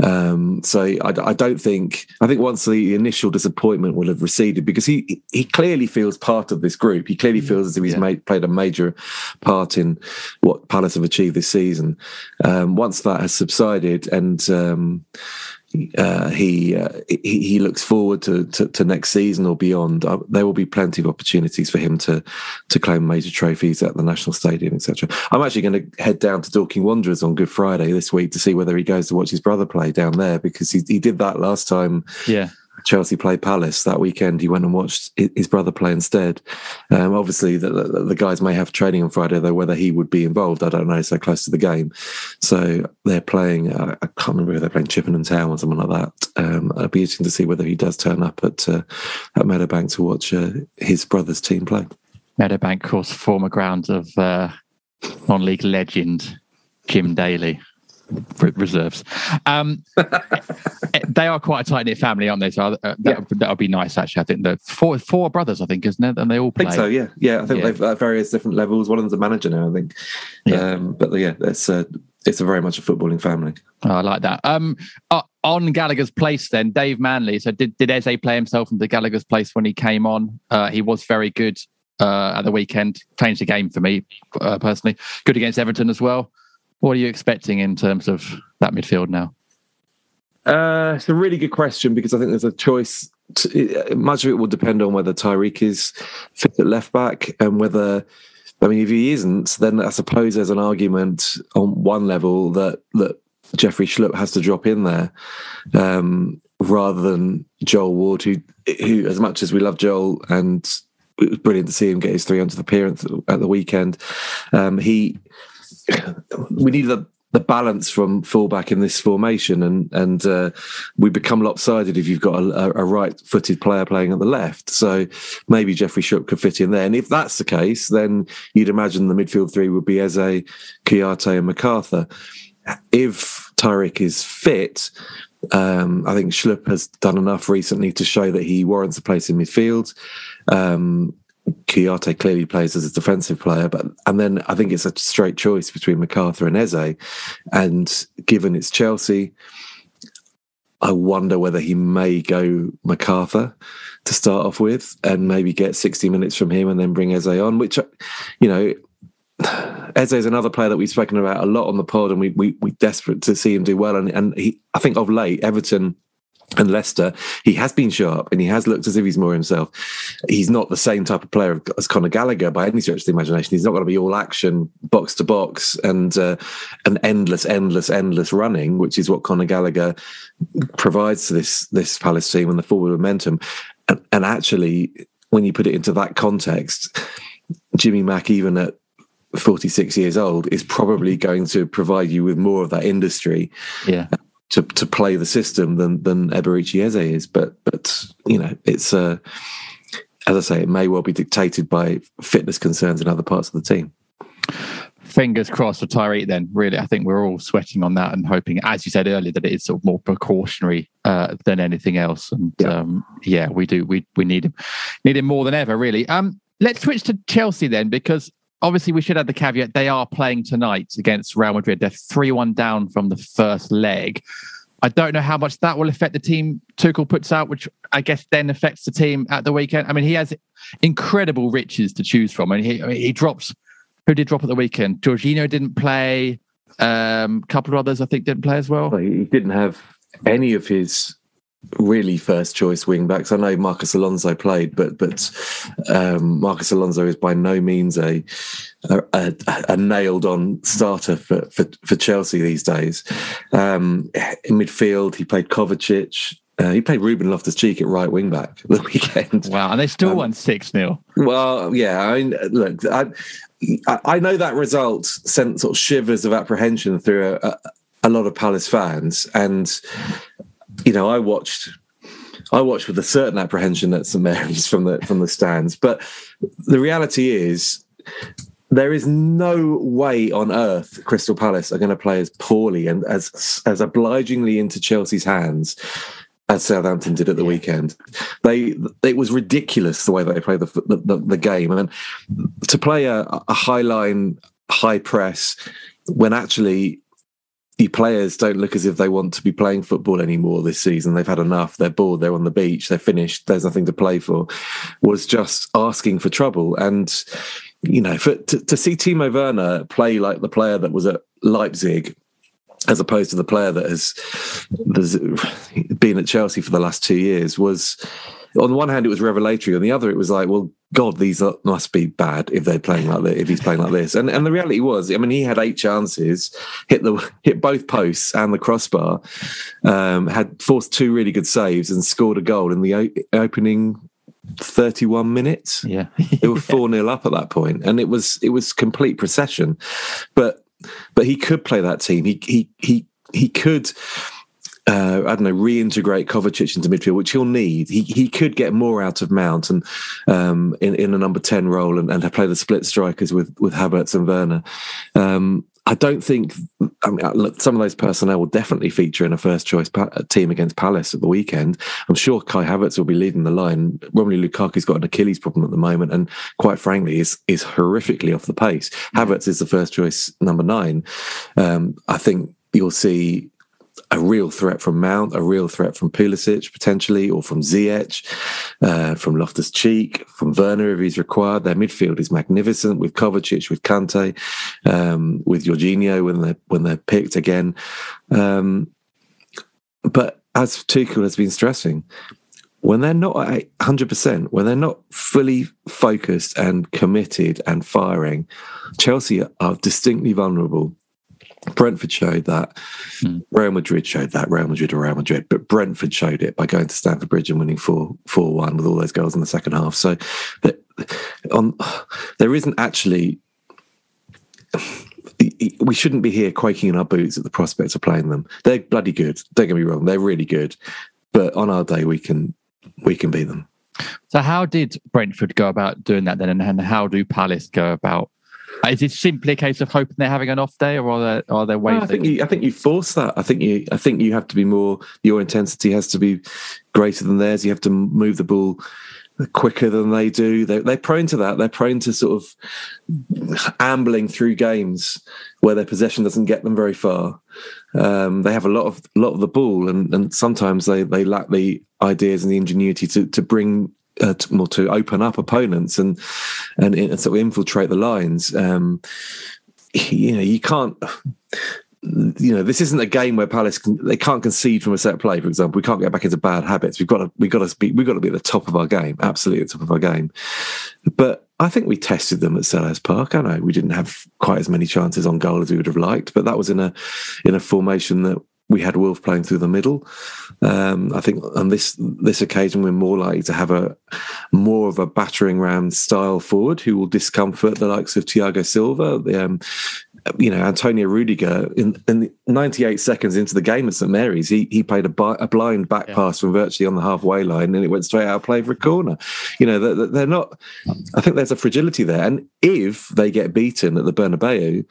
Um, so I, I, don't think I think once the initial disappointment will have receded because he he clearly feels part of this group. He clearly feels as if he's yeah. made, played a major part in what Palace have achieved this season. Um, once that has subsided and um, uh, he, uh, he, he looks forward to, to, to next season or beyond. Uh, there will be plenty of opportunities for him to to claim major trophies at the national stadium, etc. I'm actually going to head down to Dorking Wanderers on Good Friday this week to see whether he goes to watch his brother play down there because he he did that last time. Yeah, Chelsea play Palace that weekend. He went and watched his brother play instead. Um, obviously, the, the, the, guys may have training on Friday, though. Whether he would be involved, I don't know. So close to the game, so they're playing. Uh, I can't remember if they're playing Chippenham Town or something like that. Um, it'll be interesting to see whether he does turn up at uh, at Meadowbank to watch uh, his brother's team play. Meadowbank, of course, former ground of uh, non-league legend Jim Daly reserves. Um, they are quite a tight knit family, aren't they? So uh, that yeah. would be nice. Actually, I think the four four brothers, I think, isn't it? And they all play. I think so. Yeah, yeah. I think yeah. they've at various different levels. One of them's a manager now, I think. Yeah. Um, but yeah, that's uh, it's a very much a footballing family. Oh, I like that. Um, uh, on Gallagher's place, then Dave Manley. So did did Eze play himself into Gallagher's place when he came on? Uh, he was very good uh, at the weekend. Changed the game for me uh, personally. Good against Everton as well. What are you expecting in terms of that midfield now? Uh, it's a really good question because I think there's a choice. To, much of it will depend on whether Tyrick is fit at left back and whether I mean, if he isn't, then I suppose there's an argument on one level that that Jeffrey Schlupp has to drop in there um, rather than Joel Ward, who, who, as much as we love Joel and it was brilliant to see him get his 300th appearance at the weekend, um, he we need the the balance from fullback in this formation, and and uh, we become lopsided if you've got a, a, right-footed player playing at the left. So maybe Jeffrey Schlupp could fit in there, and if that's the case, then you'd imagine the midfield three would be Eze, Kouyaté, and McArthur. If Tyrick is fit, um, I think Schlupp has done enough recently to show that he warrants a place in midfield. Um, Kouyaté clearly plays as a defensive player, but and then I think it's a straight choice between McArthur and Eze. And given it's Chelsea, I wonder whether he may go McArthur to start off with, and maybe get sixty minutes from him, and then bring Eze on. Which, you know, Eze is another player that we've spoken about a lot on the pod, and we we we desperate to see him do well. And and he, I think of late, Everton and Leicester, he has been sharp and he has looked as if he's more himself. He's not the same type of player as Conor Gallagher by any stretch of the imagination. He's not going to be all action, box to box, and uh, an endless, endless, endless running, which is what Conor Gallagher provides to this this Palace team and the forward momentum. And, and actually, when you put it into that context, Jimmy Mack, even at 46 years old, is probably going to provide you with more of that industry. Yeah to to play the system than than Eberechi Eze is. But but you know, it's uh, as I say, it may well be dictated by fitness concerns in other parts of the team. Fingers crossed for Tyrick. Then, really, I think we're all sweating on that and hoping, as you said earlier, that it is sort of more precautionary uh, than anything else. And yeah. Um, yeah, we do. We we need him, need him more than ever, really. Um, let's switch to Chelsea then, because obviously we should add the caveat they are playing tonight against Real Madrid. They're 3 1 down from the first leg. I don't know how much that will affect the team Tuchel puts out, which I guess then affects the team at the weekend. I mean, he has incredible riches to choose from. I mean, he, he drops, who did drop at the weekend? Jorginho didn't play. Um, a couple of others, I think, didn't play as well. He didn't have any of his really first choice wing backs. I know Marcos Alonso played, but but um, Marcos Alonso is by no means a a, a nailed on starter for, for, for Chelsea these days. Um, in midfield, he played Kovacic. Uh, he played Ruben Loftus Cheek at right wing back the weekend. Wow, and they still um, won six 0 Well, yeah. I mean, look, I, I know that result sent sort of shivers of apprehension through a, a, a lot of Palace fans, and you know, I watched I watched with a certain apprehension at St Mary's from the from the stands. But the reality is there is no way on earth Crystal Palace are going to play as poorly and as as obligingly into Chelsea's hands as Southampton did at the weekend. They it was ridiculous the way that they played the the, the game and to play a, a high line high press when actually the players don't look as if they want to be playing football anymore this season. They've had enough. They're bored. They're on the beach. They're finished. There's nothing to play for. Was just asking for trouble. And you know, for, to, to see Timo Werner play like the player that was at Leipzig as opposed to the player that has, has been at Chelsea for the last two years was on the one hand it was revelatory on the other it was like well god these are, must be bad if they're playing like this if he's playing like this. And and the reality was i mean he had eight chances hit the hit both posts and the crossbar um, had forced two really good saves and scored a goal in the o- opening 31 minutes. Yeah. They were 4 0 up at that point and it was it was complete procession. But but he could play that team. He he he he could uh, I don't know, reintegrate Kovacic into midfield, which he'll need. He he could get more out of Mount and um, in in a number ten role and, and play the split strikers with with Havertz and Werner. Um, I don't think I mean, look, some of those personnel will definitely feature in a first choice pa- team against Palace at the weekend. I'm sure Kai Havertz will be leading the line. Romelu Lukaku's got an Achilles problem at the moment, and quite frankly, is is horrifically off the pace. Havertz is the first choice number nine. Um, I think you'll see a real threat from Mount, a real threat from Pulisic potentially, or from Ziyech, uh, from Loftus Cheek, from Werner if he's required. Their midfield is magnificent with Kovacic, with Kante, um, with Jorginho when they're when they're picked again. Um, but as Tuchel has been stressing, when they're not at 100%, when they're not fully focused and committed and firing, Chelsea are distinctly vulnerable Brentford showed that. Mm. Real Madrid showed that. Real Madrid or Real Madrid, but Brentford showed it by going to Stamford Bridge and winning four four one with all those goals in the second half. So, that, on there isn't actually. We shouldn't be here quaking in our boots at the prospect of playing them. They're bloody good. Don't get me wrong; they're really good. But on our day, we can we can beat them. So, how did Brentford go about doing that then, and how do Palace go about is it simply a case of hoping they're having an off day, or are there are there ways? No, I think you, I think you force that. I think you I think you have to be more. Your intensity has to be greater than theirs. You have to move the ball quicker than they do. They're, they're prone to that. They're prone to sort of ambling through games where their possession doesn't get them very far. Um, they have a lot of lot of the ball, and, and sometimes they they lack the ideas and the ingenuity to to bring uh, to, more to open up opponents and and, and sort of infiltrate the lines. Um, you know, you can't. You know, this isn't a game where Palace can, they can't concede from a set play. For example, we can't get back into bad habits. We've got to we've got to be we've got to be at the top of our game, absolutely at the top of our game. But I think we tested them at Selhurst Park. I know we didn't have quite as many chances on goal as we would have liked, but that was in a in a formation that we had Wilf playing through the middle. Um, I think on this this occasion we're more likely to have a more of a battering ram style forward who will discomfort the likes of Thiago Silva. The, um, you know, Antonio Rudiger in, in 98 seconds into the game at St Mary's, he he played a, a blind back yeah. pass from virtually on the halfway line, and it went straight out of play for a corner. You know, they're, they're not. I think there's a fragility there, and if they get beaten at the Bernabeu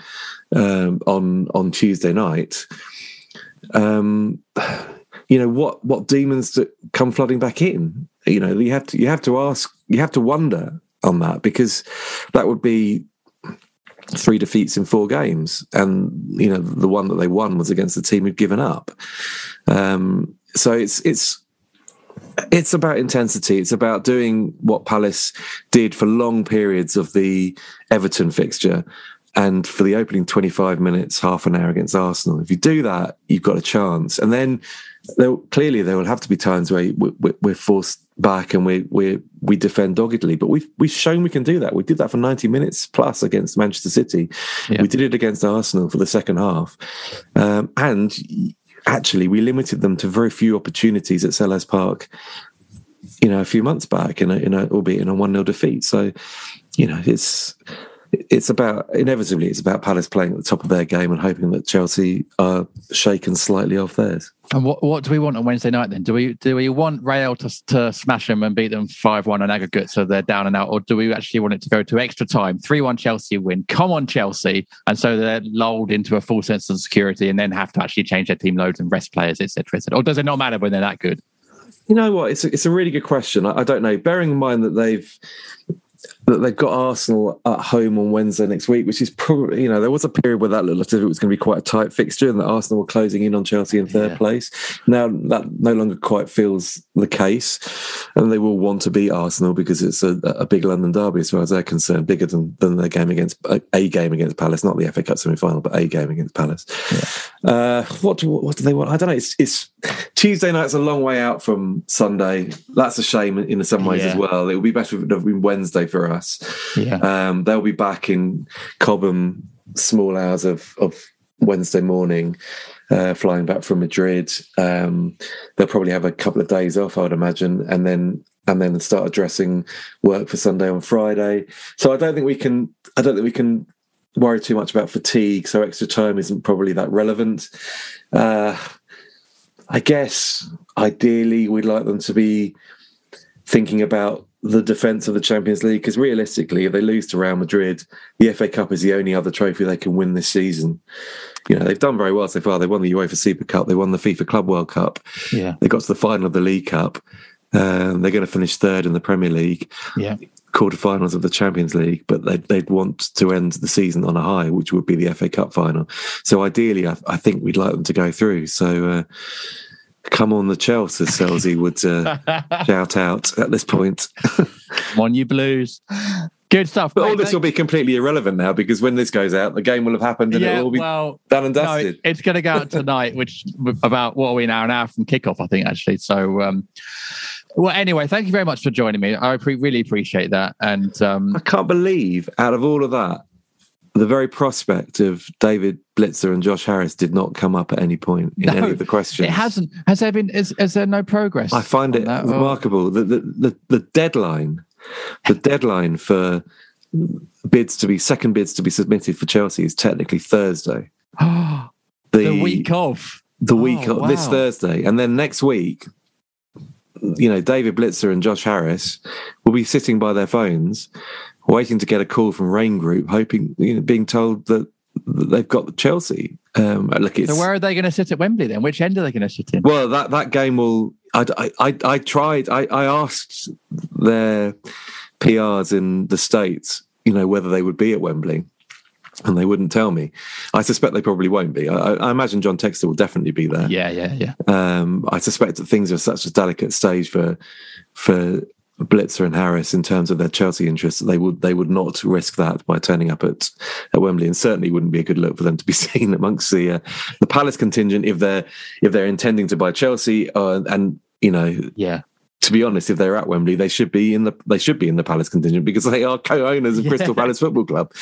um, on on Tuesday night um, you know what what demons to come flooding back in? You know you have to you have to ask you have to wonder on that because that would be three defeats in four games. And you know the one that they won was against the team who'd given up. Um, so it's it's it's about intensity. It's about doing what palace did for long periods of the everton fixture and for the opening 25 minutes, half an hour against Arsenal. If you do that, you've got a chance. And then there, clearly there will have to be times where we're forced back and we we we defend doggedly. But we've we've shown we can do that. We did that for 90 minutes plus against Manchester City. Yeah. We did it against Arsenal for the second half, um, and actually we limited them to very few opportunities at Selhurst Park. You know, a few months back, in a, in a albeit in a one 0 defeat. So, you know, it's it's about inevitably it's about Palace playing at the top of their game and hoping that Chelsea are shaken slightly off theirs. And what, what do we want on Wednesday night then? Do we do we want Real to, to smash them and beat them five one on aggregate so they're down and out, or do we actually want it to go to extra time, three one Chelsea win? Come on Chelsea, and so they're lulled into a full sense of security and then have to actually change their team loads and rest players, etc. etc. Or does it not matter when they're that good? You know what? It's a, it's a really good question. I, I don't know. Bearing in mind that they've that they've got Arsenal at home on Wednesday next week, which is probably, you know, there was a period where that looked as if it was going to be quite a tight fixture and that Arsenal were closing in on Chelsea in third yeah. place. Now that no longer quite feels the case. And they will want to beat Arsenal because it's a, a big London derby as far as they're concerned, bigger than, than their game against a, game against Palace, not the FA Cup semi final, but a game against Palace. Yeah. Uh, what, do, what do they want? I don't know. It's, it's Tuesday night's a long way out from Sunday. That's a shame in some ways yeah. as well. It would be better if it had been Wednesday for us us. Yeah. Um, they'll be back in Cobham small hours of, of Wednesday morning, uh, flying back from Madrid. Um, they'll probably have a couple of days off, I would imagine, and then and then start addressing work for Sunday on Friday. So I don't think we can. I don't think we can worry too much about fatigue. So extra time isn't probably that relevant. Uh, I guess ideally we'd like them to be thinking about the defence of the Champions League because realistically, if they lose to Real Madrid, the FA Cup is the only other trophy they can win this season. You know, they've done very well so far. They won the UEFA Super Cup, they won the FIFA Club World Cup, Yeah. they got to the final of the League Cup. Um, they're going to finish third in the Premier League, Yeah. quarterfinals of the Champions League, but they'd, they'd want to end the season on a high, which would be the FA Cup final. So ideally, I, I think we'd like them to go through. So uh, come on, the Chelsea, as Selzy would uh, shout out at this point. Come on, you Blues. Good stuff. But all this will be completely irrelevant now because when this goes out, the game will have happened and Yeah, it'll be well, done and No, dusted. it- it's going to go out tonight, which about what are we now? An hour from kickoff, I think, actually. So, um, well, anyway, thank you very much for joining me. I pre- really appreciate that. And um, I can't believe out of all of that, the very prospect of David Blitzer and Josh Harris did not come up at any point in No, any of the questions. it hasn't. Has there been? Is, is there no progress? I find it that? Or- remarkable that the, the, the deadline, the deadline for bids to be second bids to be submitted for Chelsea is technically Thursday. the, week of. the week Oh, of this. Thursday, and then next week, you know, David Blitzer and Josh Harris will be sitting by their phones, waiting to get a call from Raine Group, hoping, you know, being told that they've got Chelsea. Um, look, it's So where are they going to sit at Wembley then? Which end are they going to sit in? well that that game will. I I I, tried. I, I asked their PRs in the states, you know, whether they would be at Wembley. And they wouldn't tell me. I suspect they probably won't be. I, I imagine John Textor will definitely be there. Yeah, yeah, yeah. Um, I suspect that things are such a delicate stage for for Blitzer and Harris in terms of their Chelsea interests they would they would not risk that by turning up at, at Wembley, and certainly wouldn't be a good look for them to be seen amongst the uh, the Palace contingent if they're if they're intending to buy Chelsea uh, and you know yeah. To be honest, if they're at Wembley, they should be in the they should be in the Palace contingent because they are co-owners of Yeah. Crystal Palace Football Club.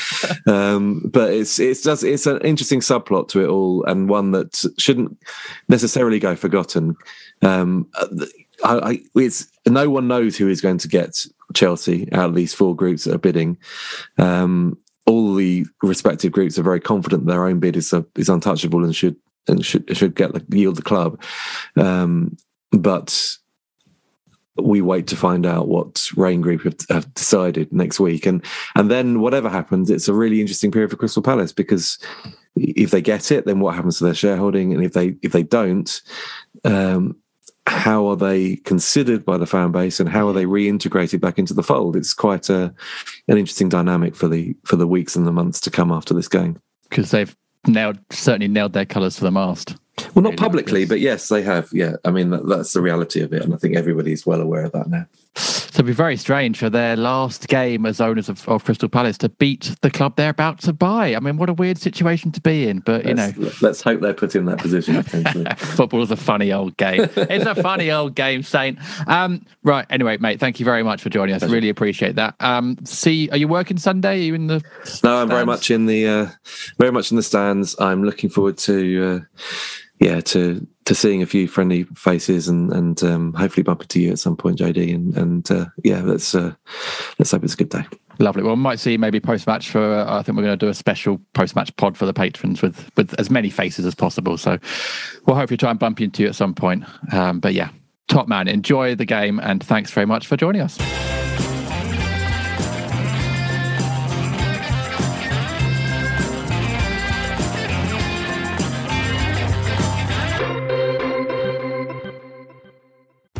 Um, but it's it's just it's an interesting subplot to it all, and one that shouldn't necessarily go forgotten. Um, I, I, it's no one knows who is going to get Chelsea out of these four groups that are bidding. Um, all the respective groups are very confident their own bid is is untouchable and should and should should get the, yield the club. Um, but we wait to find out what Raine Group have, have decided next week, and and then whatever happens, it's a really interesting period for Crystal Palace because if they get it, then what happens to their shareholding, and if they if they don't, um, how are they considered by the fan base, and how are they mm. reintegrated back into the fold? It's quite a an interesting dynamic for the for the weeks and the months to come after this game. Because they've nailed certainly nailed their colours to the mast. Well, not publicly, but yes, they have. Yeah, I mean that, that's the reality of it, and I think everybody's well aware of that now. So it'd be very strange for their last game as owners of, of Crystal Palace to beat the club they're about to buy. I mean, what a weird situation to be in. But you know, Let's, let's hope they're put in that position. Eventually. football is a funny old game. It's a funny old game, Saint. Um, right. Anyway, mate, thank you very much for joining us. Really appreciate that. Um, see, are you working Sunday? Are you in the? No, I'm very much in the uh, very much in the stands. I'm looking forward to uh, yeah to to seeing a few friendly faces and and um, hopefully bumping to you at some point, JD. And and uh, yeah, let's uh, let's hope it's a good day. Lovely. Well, we might see maybe post match for. Uh, I think we're going to do a special post match pod for the patrons with with as many faces as possible. So we'll hopefully try and bump into you at some point. Um, but yeah, top man, enjoy the game and thanks very much for joining us.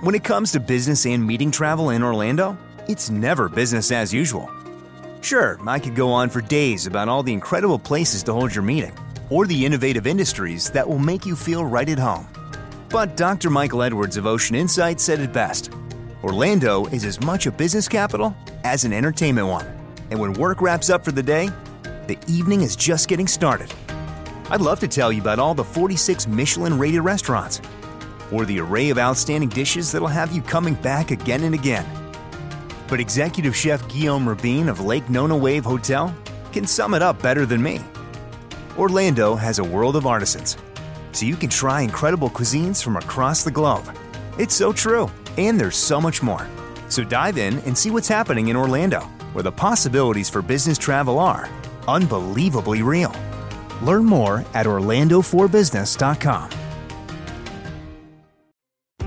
When it comes to business and meeting travel in Orlando, it's never business as usual. Sure, I could go on for days about all the incredible places to hold your meeting or the innovative industries that will make you feel right at home. But Dr. Michael Edwards of Ocean Insight said it best Orlando is as much a business capital as an entertainment one. And when work wraps up for the day, the evening is just getting started. I'd love to tell you about all the 46 Michelin rated restaurants or the array of outstanding dishes that'll have you coming back again and again. But executive chef Guillaume Rabin of Lake Nona Wave Hotel can sum it up better than me. Orlando has a world of artisans, so you can try incredible cuisines from across the globe. It's so true, and there's so much more. So dive in and see what's happening in Orlando, where the possibilities for business travel are unbelievably real. Learn more at orlandoforbusiness.com.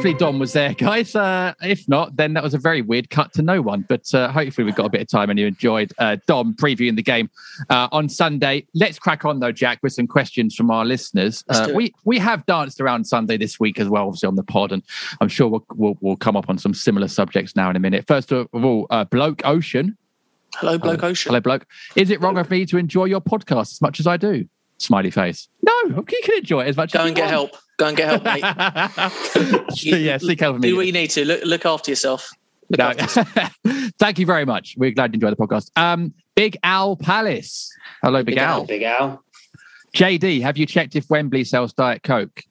Hopefully Dom was there, guys. Uh, if not, then that was a very weird cut to no one. But uh, hopefully we've got a bit of time and you enjoyed uh, Dom previewing the game uh, on Sunday. Let's crack on though, Jack, with some questions from our listeners. Uh, we we have danced around Sunday this week as well, obviously on the pod, and I'm sure we'll we'll, we'll come up on some similar subjects now in a minute. First of all, uh, Bloke Ocean. Hello, Bloke Ocean. Hello, Bloke. Is it wrong of me to enjoy your podcast as much as I do? Smiley face. No, you can enjoy it as much Go as and get want. help. Go and get help, mate. yeah, seek help Do what you need to. Look, look after yourself. Look No. after yourself. Thank you very much. We're glad you enjoyed the podcast. Um, Big Al Palace. Hello, Big, Big Al. Al, Big Al. JD, have you checked if Wembley sells Diet Coke?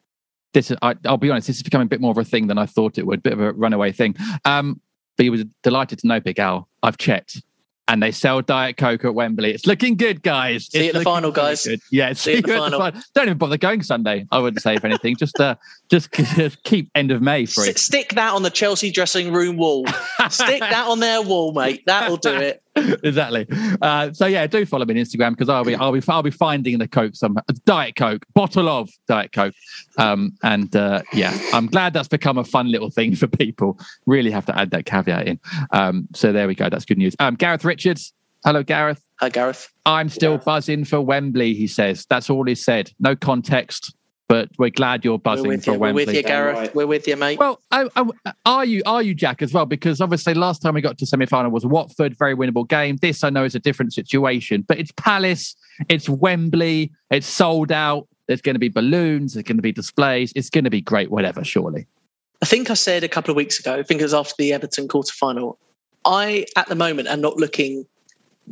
This, is, I, I'll be honest, this is becoming a bit more of a thing than I thought it would. A bit of a runaway thing. Um, but you was delighted to know, Big Al. I've checked, and they sell Diet Coke at Wembley. It's looking good, guys. See you at the final, guys. good. Yeah, See you at the final. Don't even bother going Sunday. I wouldn't say if anything. just, uh, just just keep end of May free. S- Stick that on the Chelsea dressing room wall. Stick that on their wall, mate. That'll do it. exactly. Uh, so yeah, do follow me on Instagram because I'll be I'll be I'll be finding the Coke some Diet Coke bottle of Diet Coke, um, and uh, yeah, I'm glad that's become a fun little thing for people. Really have to add that caveat in. Um, so there we go. That's good news. Um, Gareth Richards. Hello, Gareth. Hi, Gareth. I'm still buzzing for Wembley. He says that's all he said. No context, but we're glad you're We're buzzing with for you. We're with you, Gareth. We're with you, mate. Well, I, I, are you are you Jack as well? Because obviously last time we got to semi final was Watford, very winnable game. This I know is a different situation, but it's Palace, it's Wembley, it's sold out. There's going to be balloons, there's going to be displays. It's going to be great, whatever. Surely. I think I said a couple of weeks ago, I think it was after the Everton quarter final. I, at the moment, am not looking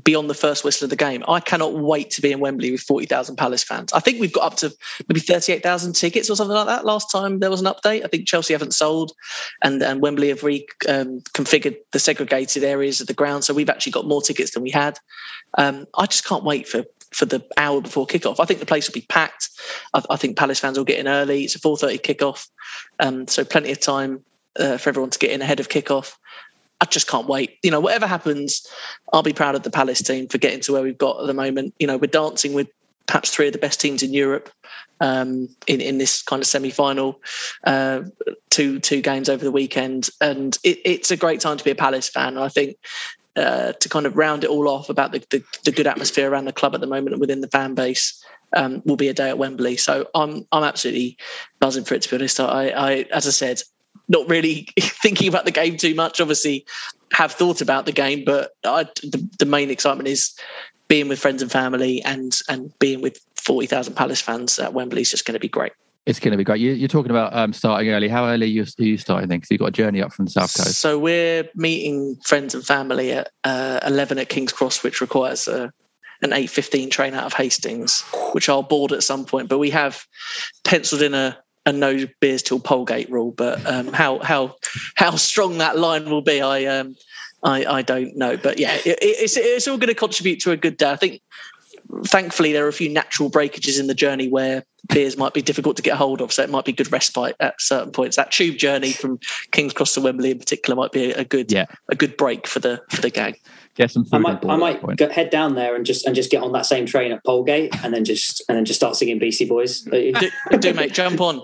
beyond the first whistle of the game. I cannot wait to be in Wembley with 40,000 Palace fans. I think we've got up to maybe 38,000 tickets or something like that. Last time there was an update, I think Chelsea haven't sold and, and Wembley have reconfigured um, the segregated areas of the ground. So we've actually got more tickets than we had. Um, I just can't wait for for the hour before kickoff. I think the place will be packed. I, I think Palace fans will get in early. It's a 4.30 kickoff. Um, so plenty of time uh, for everyone to get in ahead of kickoff. I just can't wait. You know, whatever happens, I'll be proud of the Palace team for getting to where we've got at the moment. You know, we're dancing with perhaps three of the best teams in Europe um, in in this kind of semi final. Uh, two two games over the weekend, and it, it's a great time to be a Palace fan. I think. Uh, to kind of round it all off about the, the, the good atmosphere around the club at the moment and within the fan base um, will be a day at Wembley. So I'm I'm absolutely buzzing for it. To be honest, I, I as I said, not really thinking about the game too much. Obviously, have thought about the game, but I, the, the main excitement is being with friends and family and and being with forty thousand Palace fans at Wembley is just going to be great. It's going to be great. You, you're talking about um, starting early. How early are you, are you starting then? Because you've got a journey up from the south coast. So we're meeting friends and family at uh, eleven at King's Cross, which requires a, an eight fifteen train out of Hastings, which I'll board at some point. But we have penciled in a a no beers till Polegate rule. But um, how how how strong that line will be, I um, I, I don't know, but yeah, it, it's it's all going to contribute to a good day. I think. Thankfully, there are a few natural breakages in the journey where beers might be difficult to get hold of, so it might be good respite at certain points. That tube journey from King's Cross to Wembley, in particular, might be a good yeah. a good break for the for the gang. Get some. I might I might go, head down there and just and just get on that same train at Polegate, and then just and then just start singing Beastie Boys. do, do mate, jump on,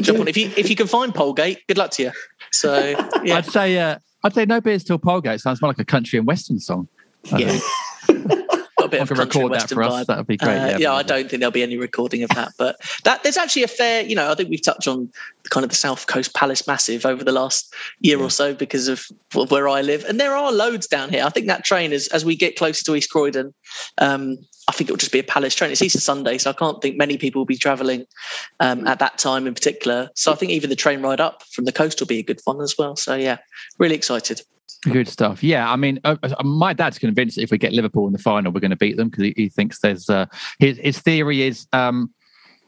jump on. If you if you can find Polegate, good luck to you. So yeah. I'd say uh, I'd say no beers till Polegate sounds more like a country and western song. I yeah. Bit I of record that western for us. vibe. That would be great. Uh, yeah, yeah, I don't think there'll be any recording of that, but that there's actually a fair, you know, I think we've touched on kind of the South Coast Palace massive over the last year or so because of, of where I live, and there are loads down here. I think that train is as we get closer to East Croydon. Um, I think it'll just be a Palace train. It's Easter Sunday, so I can't think many people will be travelling um, at that time in particular. So I think even the train ride up from the coast will be a good fun as well. So yeah, really excited. Good stuff. Yeah, I mean, uh, uh, my dad's convinced that if we get Liverpool in the final, we're going to beat them because he, he thinks there's uh, his his theory is um,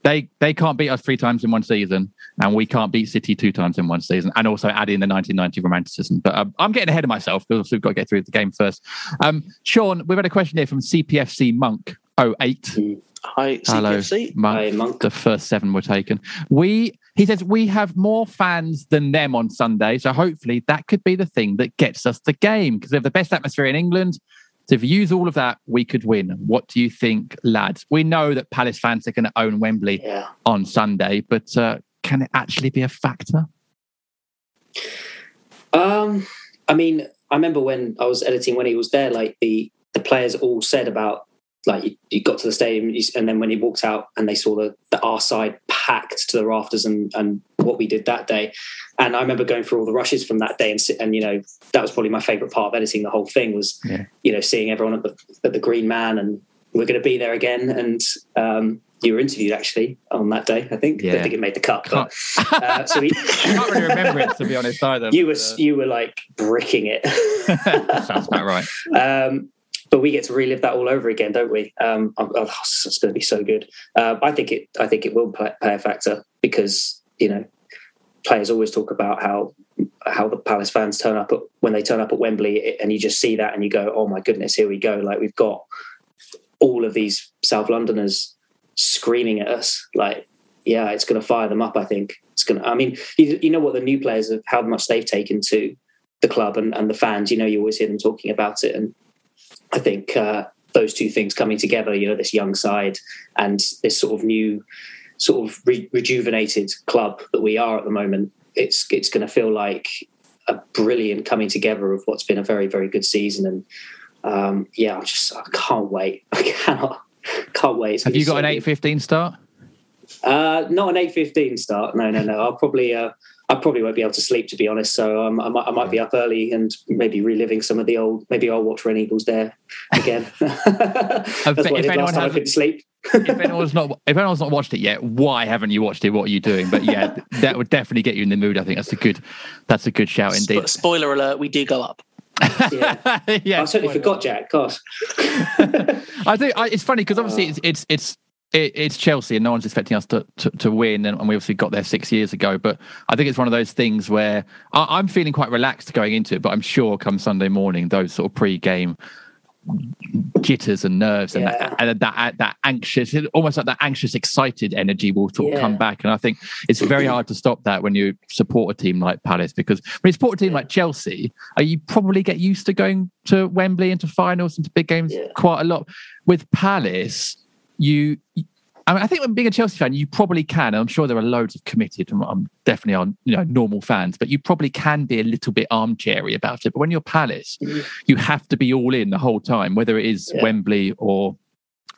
they they can't beat us three times in one season, and we can't beat City two times in one season, and also add in the 1990 romanticism. But um, I'm getting ahead of myself because we've got to get through the game first. Um, Sean, we've had a question here from CPFC Monk 08. Hi, Hello, Monk. Hi, Monk. The first seven were taken. We he says we have more fans than them on Sunday, so hopefully that could be the thing that gets us the game because we have the best atmosphere in England. So if you use all of that, we could win. What do you think, lads? We know that Palace fans are going to own Wembley Yeah. on Sunday, but uh, can it actually be a factor? Um, I mean, I remember when I was editing when he was there, like the the players all said about like you, you got to the stadium and then when he walked out and they saw the the our side packed to the rafters and and what we did that day, and I remember going through all the rushes from that day and and you know that was probably my favorite part of editing the whole thing was Yeah. you know seeing everyone at the at the Green Man and we're going to be there again and. um you were interviewed actually on that day, I think. I Yeah. don't think it made the cut. But, uh, so we, I can't really remember it to be honest either. you were uh, you were like bricking it. sounds about right. um, but we get to relive that all over again, don't we? Um, oh, oh, it's going to be so good. Uh, I think it. I think it will play, play a factor because you know players always talk about how how the Palace fans turn up at, when they turn up at Wembley, and you just see that and you go, "Oh my goodness, here we go!" Like we've got all of these South Londoners screaming at us. Like, yeah, it's going to fire them up. I think it's going to. I mean, you, you know what the new players have, how much they've taken to the club and, and the fans. You know, you always hear them talking about it, and I think uh, those two things coming together, you know, this young side and this sort of new, sort of re- rejuvenated club that we are at the moment, it's it's going to feel like a brilliant coming together of what's been a very very good season. And um, yeah, I just I can't wait. I cannot can't wait. It's Have you got so an eight fifteen start? Uh, not an eight fifteen start. No, no, no. I'll probably uh, I probably won't be able to sleep to be honest. So um, I might I might be up early and maybe reliving some of the old. Maybe I'll watch When Eagles Dare again. That's If- what if anyone last time I hasn't- couldn't sleep. if anyone's not if anyone's not watched it yet, why haven't you watched it? What are you doing? But yeah, that would definitely get you in the mood. I think that's a good that's a good shout indeed. Spo- spoiler alert: we do go up. Yeah, yeah, I certainly forgot, Jack. Gosh. I think I, it's funny because obviously it's it's it's it, it's Chelsea and no one's expecting us to, to, to win and, and we obviously got there six years ago. But I think it's one of those things where I, I'm feeling quite relaxed going into it. But I'm sure come Sunday morning, those sort of pre-game jitters and nerves and, Yeah. that, and that that anxious, almost like that anxious, excited energy will sort Yeah. come back. And I think it's very hard to stop that when you support a team like Palace because when you support a team like Chelsea, uh, you probably get used to going to Wembley into finals and to big games Yeah. quite a lot. With Palace, you. I, mean, I think when being a Chelsea fan, you probably can. And I'm sure there are loads of committed, and I'm definitely on you know normal fans, but you probably can be a little bit armchairy about it. But when you're Palace, mm. you have to be all in the whole time, whether it is Yeah. Wembley or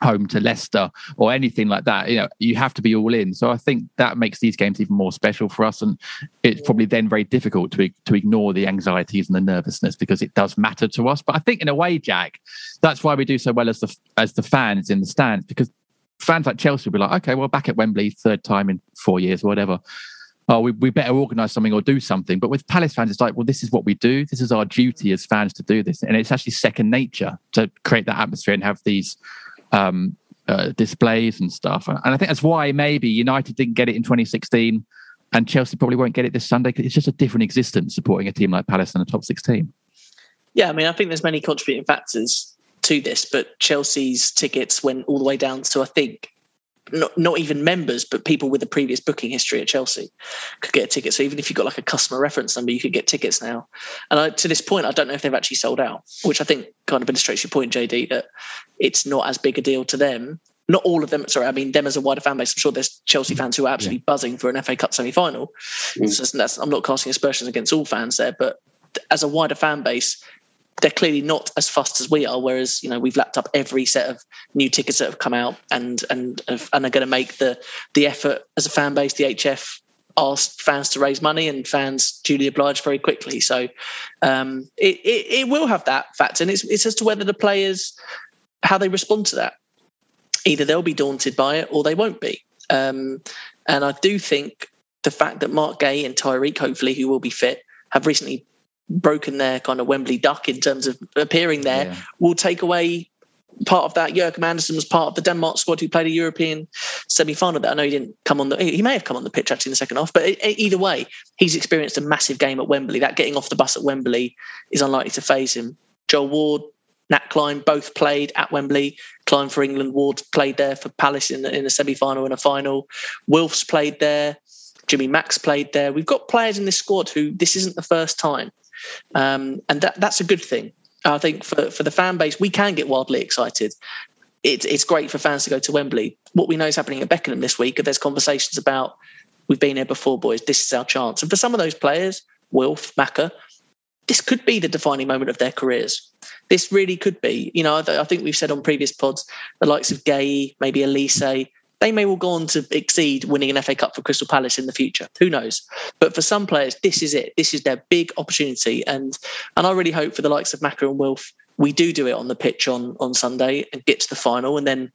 home to Leicester or anything like that. You know, you have to be all in. So I think that makes these games even more special for us, and it's probably then very difficult to to ignore the anxieties and the nervousness because it does matter to us. But I think in a way, Jack, that's why we do so well as the as the fans in the stands because fans like Chelsea will be like, okay, well, back at Wembley, third time in four years, or whatever. Oh, we, we better organise something or do something. But with Palace fans, it's like, well, this is what we do. This is our duty as fans to do this, and it's actually second nature to create that atmosphere and have these um, uh, displays and stuff. And I think that's why maybe United didn't get it in 2016, and Chelsea probably won't get it this Sunday because it's just a different existence supporting a team like Palace and a top six team. Yeah, I mean, I think there's many contributing factors to this, but Chelsea's tickets went all the way down to I think not not even members, but people with a previous booking history at Chelsea could get a ticket. So even if you've got like a customer reference number, you could get tickets now. And I, to this point, I don't know if they've actually sold out, which I think kind of illustrates your point, JD, that it's not as big a deal to them. Not all of them. Sorry, I mean them as a wider fan base. I'm sure there's Chelsea fans who are absolutely yeah. buzzing for an FA Cup semi-final. Mm. So I'm not casting aspersions against all fans there, but as a wider fan base, they're clearly not as fast as we are. Whereas you know we've lapped up every set of new tickets that have come out and and and are going to make the the effort as a fan base. The HF asked fans to raise money, and fans duly obliged very quickly. So um, it, it, it will have that factor, and it's it's as to whether the players how they respond to that. Either they'll be daunted by it, or they won't be. Um, and I do think the fact that Marc Guéhi and Tyrick, hopefully, who will be fit, have recently broken their kind of Wembley duck in terms of appearing there yeah. will take away part of that. Joachim Andersen was part of the Denmark squad who played a European semi-final. That I know he didn't come on the. He may have come on the pitch actually in the second half, but either way, he's experienced a massive game at Wembley. That getting off the bus at Wembley is unlikely to faze him. Joel Ward, Nat Clyne both played at Wembley. Clyne for England, Ward played there for Palace in, in a semi-final and a final. Wilf's played there. Jimmy Mac's played there. We've got players in this squad who this isn't the first time. Um, and that, that's a good thing. I think for, for the fan base, we can get wildly excited. It, it's great for fans to go to Wembley. What we know is happening at Beckenham this week, there's conversations about we've been here before, boys. This is our chance. And for some of those players, Wilf, Macca, this could be the defining moment of their careers. This really could be. You know, I, think we've said on previous pods, the likes of Guéhi, maybe Olise, they may well go on to exceed winning an FA Cup for Crystal Palace in the future. Who knows? But for some players, this is it. This is their big opportunity, and and I really hope for the likes of Macca and Wilf, we do do it on the pitch on on Sunday and get to the final, and then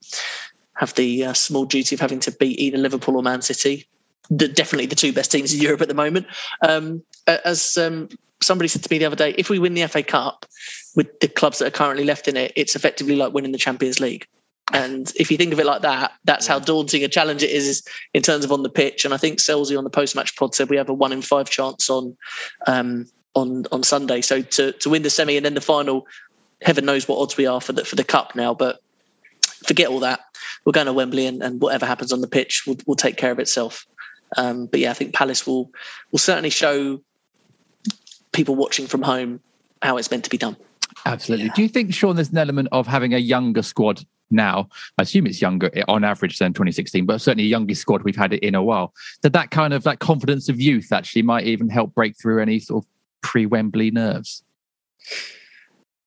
have the uh, small duty of having to beat either Liverpool or Man City. The, definitely the two best teams in Europe at the moment. Um, as um, somebody said to me the other day, if we win the FA Cup with the clubs that are currently left in it, it's effectively like winning the Champions League. And if you think of it like that, that's how daunting a challenge it is in terms of on the pitch. And I think Selzy on the post match pod said we have a one in five chance on um, on on Sunday. So to to win the semi and then the final, heaven knows what odds we are for the for the cup now. But forget all that. We're going to Wembley, and, and whatever happens on the pitch will will take care of itself. Um, but yeah, I think Palace will will certainly show people watching from home how it's meant to be done. Absolutely. Yeah. Do you think, Sean, there's an element of having a younger squad now. I assume it's younger on average than 2016, but certainly youngest squad we've had it in a while. That that kind of that confidence of youth actually might even help break through any sort of pre-Wembley nerves.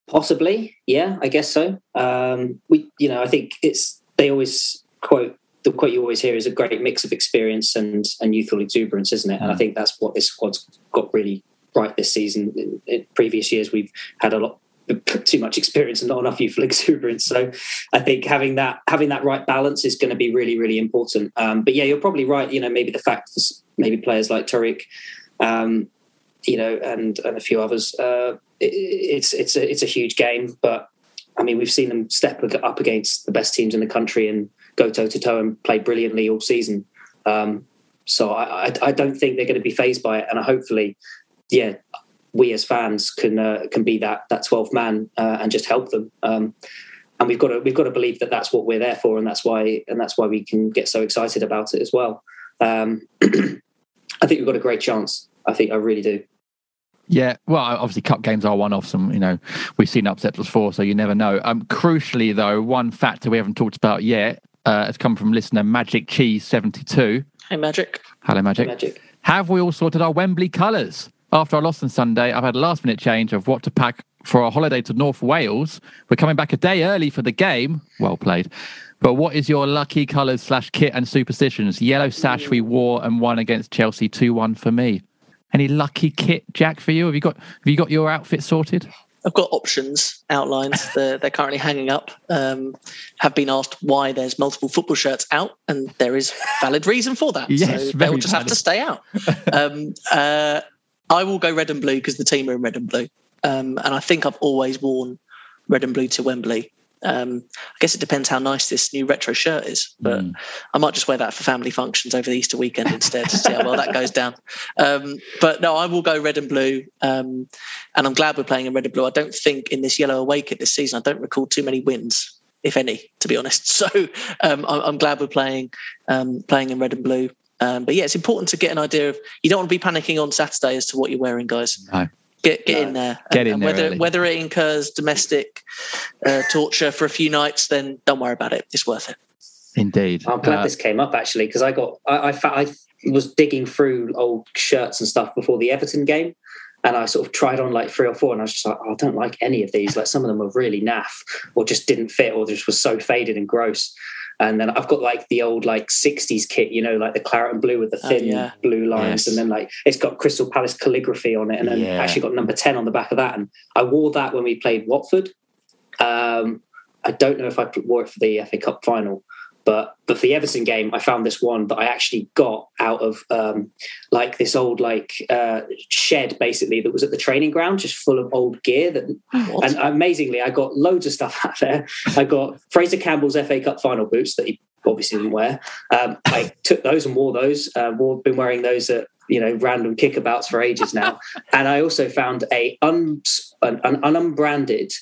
Possibly, yeah, I guess so. Um, we, you know, I think it's they always quote the quote you always hear is a great mix of experience and and youthful exuberance, isn't it? And I mm. think that's what this squad's got really right this season. In, in previous years, we've had a lot too much experience and not enough youthful exuberance. So I think having that having that right balance is going to be really really important. Um, but yeah, you're probably right. You know, maybe the fact maybe players like Tyrick, um, you know, and and a few others, uh, it, it's it's a it's a huge game. But I mean, we've seen them step up against the best teams in the country and go toe to toe and play brilliantly all season. Um, so I, I, I don't think they're going to be fazed by it, and hopefully, yeah, we as fans can uh, can be that that 12th man uh, and just help them. Um, and we've got to we've got to believe that that's what we're there for, and that's why and that's why we can get so excited about it as well. Um, I think we've got a great chance. I think I really do. Yeah, well, obviously, cup games are one-offs, and you know we've seen upsets before, so you never know. Um, crucially, though, one factor we haven't talked about yet uh, has come from listener Magic Cheese seventy two. Hey, Magic. Hello, Magic. Hey, Magic. Have we all sorted our Wembley colours? After I lost on Sunday, I've had a last minute change of what to pack for a holiday to North Wales. We're coming back a day early for the game. Well played. But what is your lucky colours slash kit and superstitions? Yellow sash we wore and won against Chelsea 2 1 for me. Any lucky kit, Jack, for you? Have you got have you got your outfit sorted? I've got options outlined. they're, they're currently hanging up. Um, have been asked why there's multiple football shirts out, and there is valid reason for that. yes, so they'll just valid. have to stay out. Um, uh, I will go red and blue because the team are in red and blue. Um, and I think I've always worn red and blue to Wembley. Um, I guess it depends how nice this new retro shirt is, but Mm. I might just wear that for family functions over the Easter weekend instead to see how well that goes down. Um, but no, I will go red and blue, um, and I'm glad we're playing in red and blue. I don't think in this yellow away kit this season, I don't recall too many wins, if any, to be honest. So um, I'm, I'm glad we're playing um, playing in red and blue. Um, but yeah, it's important to get an idea of. You don't want to be panicking on Saturday as to what you're wearing, guys. No. Get get in there. Get And- in and there Whether early. whether it incurs domestic uh, torture for a few nights, then don't worry about it. It's worth it. Indeed. I'm glad Uh, this came up actually because I got I, I fa- I was digging through old shirts and stuff before the Everton game, and I sort of tried on like three or four, and I was just like, oh, I don't like any of these. Like some of them were really naff, or just didn't fit, or just was so faded and gross. And then I've got like the old like '60s kit, you know, like the claret and blue with the Oh, thin yeah. blue lines, Yes. and then like it's got Crystal Palace calligraphy on it, and then Yeah. actually got number ten on the back of that. And I wore that when we played Watford. Um, I don't know if I wore it for the FA Cup final, but but for the Everton game, I found this one that I actually got out of um, like this old like uh, shed basically that was at the training ground, just full of old gear. That and amazingly, I got loads of stuff out there. I got Fraser Campbell's FA Cup final boots that he obviously didn't wear. Um, I took those and wore those. Uh, wore, been wearing those at you know random kickabouts for ages now. and I also found a un, an, an unbranded.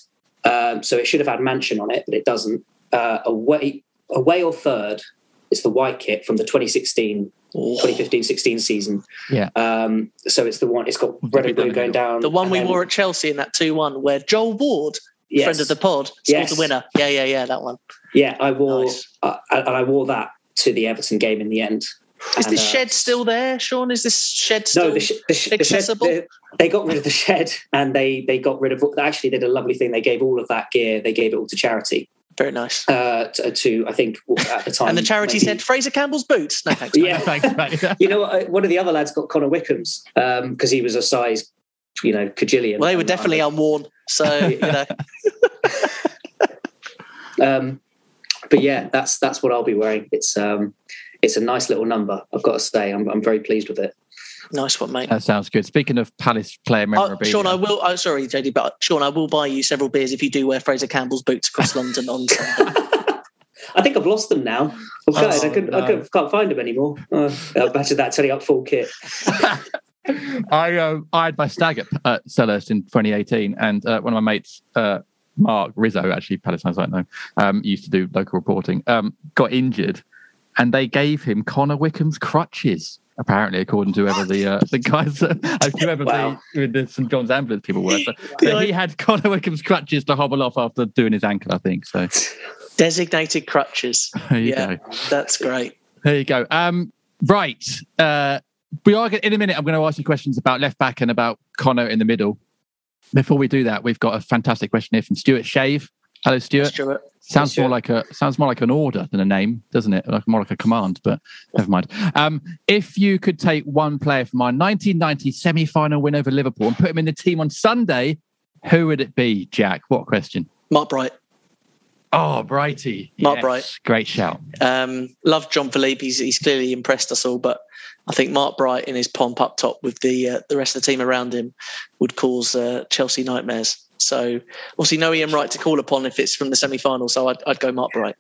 Um, so it should have had mansion on it, but it doesn't. Uh, away, away or third. It's the white kit from the 2016, 2015-16 season. Yeah. Um, so it's the one. It's got red and blue going down. The one we then- wore at Chelsea in that two-one, where Joel Ward, Yes. friend of the pod, scored Yes. the winner. Yeah, yeah, yeah, that one. Yeah, I wore uh, and I wore that to the Everton game in the end. Is And, this uh, shed still there, Sean? Is this shed still No, the, sh- the, sh- the shed. accessible? the- they got rid of the shed, and they they got rid of. Actually, they did a lovely thing. They gave all of that gear. They gave it all to charity. Very nice. Uh, to, to I think at the time, and the charity maybe- said Fraser Campbell's boots. No thanks. Yeah, thanks, mate. you know, uh, one of the other lads got Connor Wickham's because he was a size, you know, cajillion. Well, they were And, definitely unworn. So you know, Um, but yeah, that's that's what I'll be wearing. It's um, it's a nice little number. I've got to say, I'm I'm very pleased with it. Nice one, mate. That sounds good. Speaking of Palace player Uh, Sean, I will. Oh, sorry, JD, but Sean, I will buy you several beers if you do wear Fraser Campbell's boots across London on Sunday. I think I've lost them now. I'm gutted. I, Oh, couldn't, I couldn't, can't find them anymore. Uh, imagine that turning up full kit. I um, I had my stag at, at Selhurst in 2018, and uh, one of my mates, uh, Mark Rizzo, actually Palace fans I don't know, um, used to do local reporting, um, got injured, and they gave him Connor Wickham's crutches. Apparently, according to whoever the uh, the guys, uh, whoever Wow. the, with the St John's ambulance people were, so, but he had Connor Wickham's crutches to hobble off after doing his ankle, I think. So Designated crutches. there you yeah, go. that's great. There you go. Um, right. Uh, we are in a minute. I'm going to ask you questions about left back and about Connor in the middle. Before we do that, we've got a fantastic question here from Stuart Shave. Hello, Stuart. Stuart. Sounds more like a sounds more like an order than a name, doesn't it? Like more like a command, but never mind. Um, if you could take one player from our 1990 semi-final win over Liverpool and put him in the team on Sunday, who would it be, Jack? What question? Mark Bright. Oh, Brighty. Mark Yes, Bright. Great shout. Um, love John Philippe. He's, he's clearly impressed us all, but I think Mark Bright in his pomp up top with the uh, the rest of the team around him would cause uh, Chelsea nightmares. So, obviously, no Ian Wright to call upon if it's from the semi final. So, I'd, I'd go Mark Bright.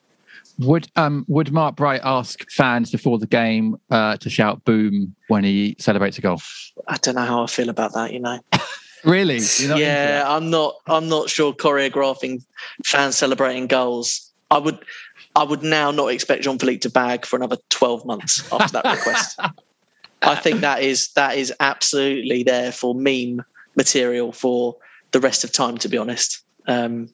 Would um would Mark Bright ask fans before the game uh, to shout "boom" when he celebrates a goal? I don't know how I feel about that. You know. Really? Yeah. I'm not. I'm not sure choreographing fans celebrating goals. I would. I would now not expect Jean Philippe to bag for another 12 months after that request. I think that is that is absolutely there for meme material for the rest of time. To be honest, um,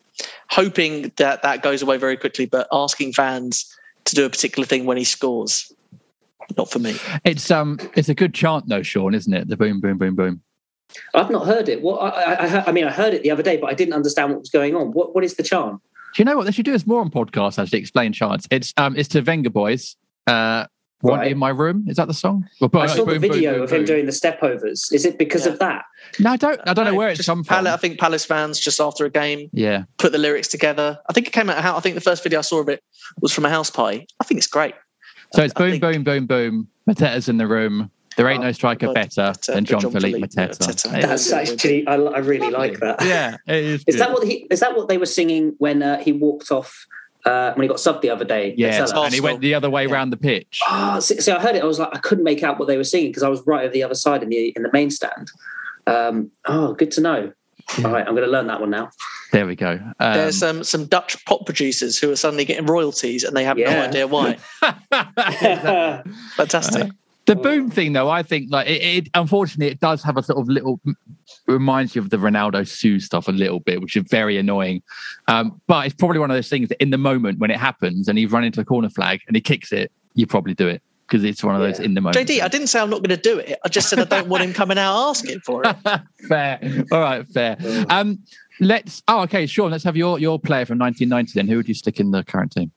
hoping that that goes away very quickly, but asking fans to do a particular thing when he scores, not for me. It's um it's a good chant though, Sean, isn't it? The boom, boom, boom, boom. I've not heard it. What I, I, I- I mean, I heard it the other day, but I didn't understand what was going on. What what is the chant? Do you know what they should do? Is more on podcasts actually explain chants. It's um it's to Vengaboys. Uh, one Right. in my room. Is that the song? Well, I saw the boom, boom, video boom, of him boom. doing the stepovers. Is it because Yeah. of that? No, I don't. I don't know where it's come from. Pal- I think Palace fans just after a game Yeah. put the lyrics together. I think it came out. How I think the first video I saw of it was from a house party. I think it's great. So it's I boom, think- boom, boom, boom. Mateta's in the room. There ain't no striker but- better but, than John John Philippe Philippe Mateta. Mateta. That's actually, I, I really like that. yeah, it is. Is good. that what he? Is that what they were singing when uh, he walked off uh, when he got subbed the other day? Yeah, Salah? and he went the other way around the pitch. Ah, see, see, I heard it. I was like, I couldn't make out what they were singing because I was right over the other side in the in the main stand. Um, oh, good to know. All right, I'm going to learn that one now. There we go. Um, There's um, some Dutch pop producers who are suddenly getting royalties and they have no idea why. Fantastic. The boom thing, though, I think like it, it. Unfortunately, it does have a sort of little reminds you of the Ronaldo Sue stuff a little bit, which is very annoying. Um, but it's probably one of those things that in the moment when it happens and you've run into a corner flag and he kicks it, you probably do it because it's one of those in the moment. JD, I didn't say I'm not going to do it. I just said I don't want him coming out asking for it. fair. All right, fair. Um, let's. Oh, okay, sure. Let's have your your player from 1990 then. Who would you stick in the current team?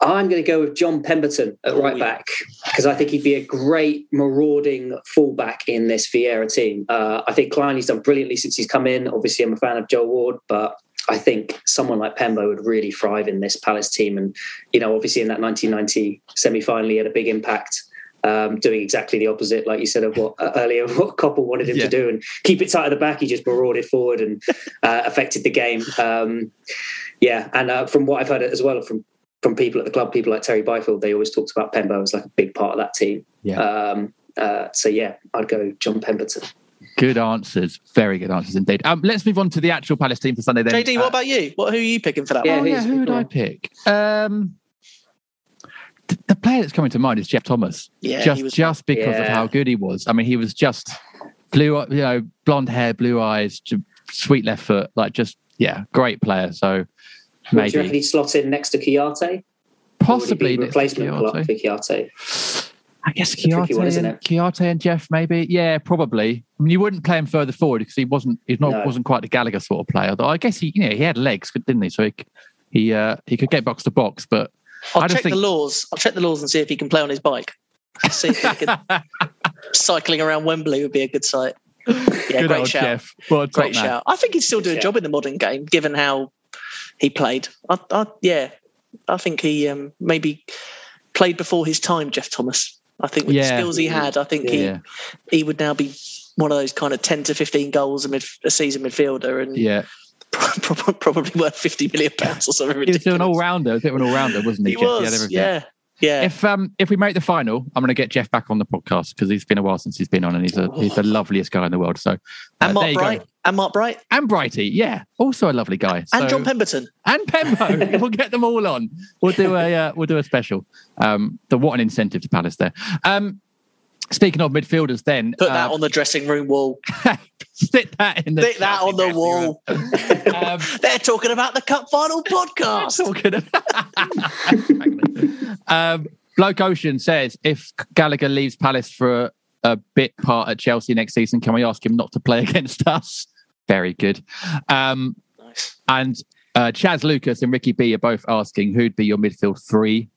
I'm going to go with John Pemberton at right back because I think he'd be a great marauding fullback in this Vieira team. Uh, I think Clyne Kleiny's done brilliantly since he's come in. Obviously, I'm a fan of Joe Ward, but I think someone like Pembo would really thrive in this Palace team. And, you know, obviously in that 1990 semi final, he had a big impact. Um, doing exactly the opposite, like you said, of what uh, earlier what Coppell wanted him Yeah. to do, and keep it tight at the back. He just marauded forward and uh, affected the game. Um, yeah, and uh, from what I've heard as well from from people at the club, people like Terry Byfield, they always talked about Pembo as like a big part of that team. Yeah. Um, uh, so yeah, I'd go John Pemberton. Good answers. Very good answers indeed. Um, let's move on to the actual Palace team for Sunday then. JD, what about you? What who are you picking for that oh, one? yeah, who would I pick? Um, th- the player that's coming to mind is Geoff Thomas. Yeah, just was- just because of how good he was. I mean, he was just blue, you know, blonde hair, blue eyes, sweet left foot, like just yeah, great player. So Would you reckon maybe he'd slot in next to Kouyaté? possibly Or would he be next to replacement Kouyaté. for Kouyaté. I guess It's a tricky Kouyaté one, isn't and, it? Kouyaté and Geoff maybe. Yeah, probably. I mean, you wouldn't play him further forward because he wasn't. He's not No. wasn't quite the Gallagher sort of player. Though I guess he, you know, he had legs, didn't he? So he he uh, he could get box to box. But I'll I just check think the laws. I'll check the laws and see if he can play on his bike. See if he can. Cycling around Wembley would be a good sight. Yeah, Good great old shout. Geoff. What a top Great man. shout. I think he'd still do a job in the modern game, given how he played. I, I, yeah, I think he um, maybe played before his time. Geoff Thomas. I think with Yeah. the skills he had, I think Yeah. he he would now be one of those kind of ten to fifteen goals a, a season midfielder, and Yeah, probably, worth fifty million pounds or something he was an all rounder. Of an all rounder, wasn't he? He Geoff? was, yeah, yeah. If um if we make the final, I'm going to get Geoff back on the podcast because he's been a while since he's been on, and he's a he's the loveliest guy in the world. So uh, and Mark Bright, go. and Mark Bright, and Brighty, yeah, also a lovely guy. and So- John Pemberton. and Pembo. we'll get them all on. We'll do a uh, we'll do a special. Um, the what an incentive to Palace there. Um, speaking of midfielders, then Put that uh, on the dressing room wall. stick that in the Stick that on the wall. Um, They're talking about the cup final podcast. um, Bloke Ocean says if Gallagher leaves Palace for a, a bit part at Chelsea next season, can we ask him not to play against us? Very good. Um, And uh, Chaz Lucas and Ricky B are both asking who'd be your midfield three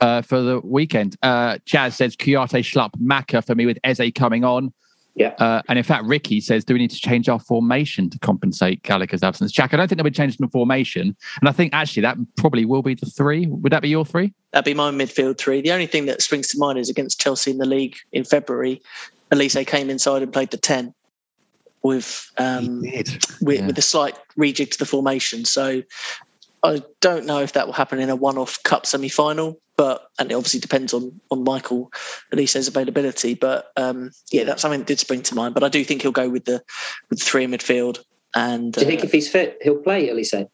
uh, for the weekend. Uh, Chaz says Kouyaté, Schlupp, Macca for me with Eze coming on. Yeah. Uh, and in fact, Ricky says, do we need to change our formation to compensate Gallagher's absence? Jack, I don't think they'll be changing the formation. And I think actually that probably will be the three. Would that be your three? That'd be my midfield three. The only thing that springs to mind is against Chelsea in the league in February. Olise came inside and played the ten with um, with, Yeah. with a slight rejig to the formation. So I don't know if that will happen in a one-off cup semi-final, but and it obviously depends on on Michael Olise's availability. But um, yeah, that's something that did spring to mind. But I do think he'll go with the with the three in midfield. And Do you think uh, if he's fit, he'll play? Olise?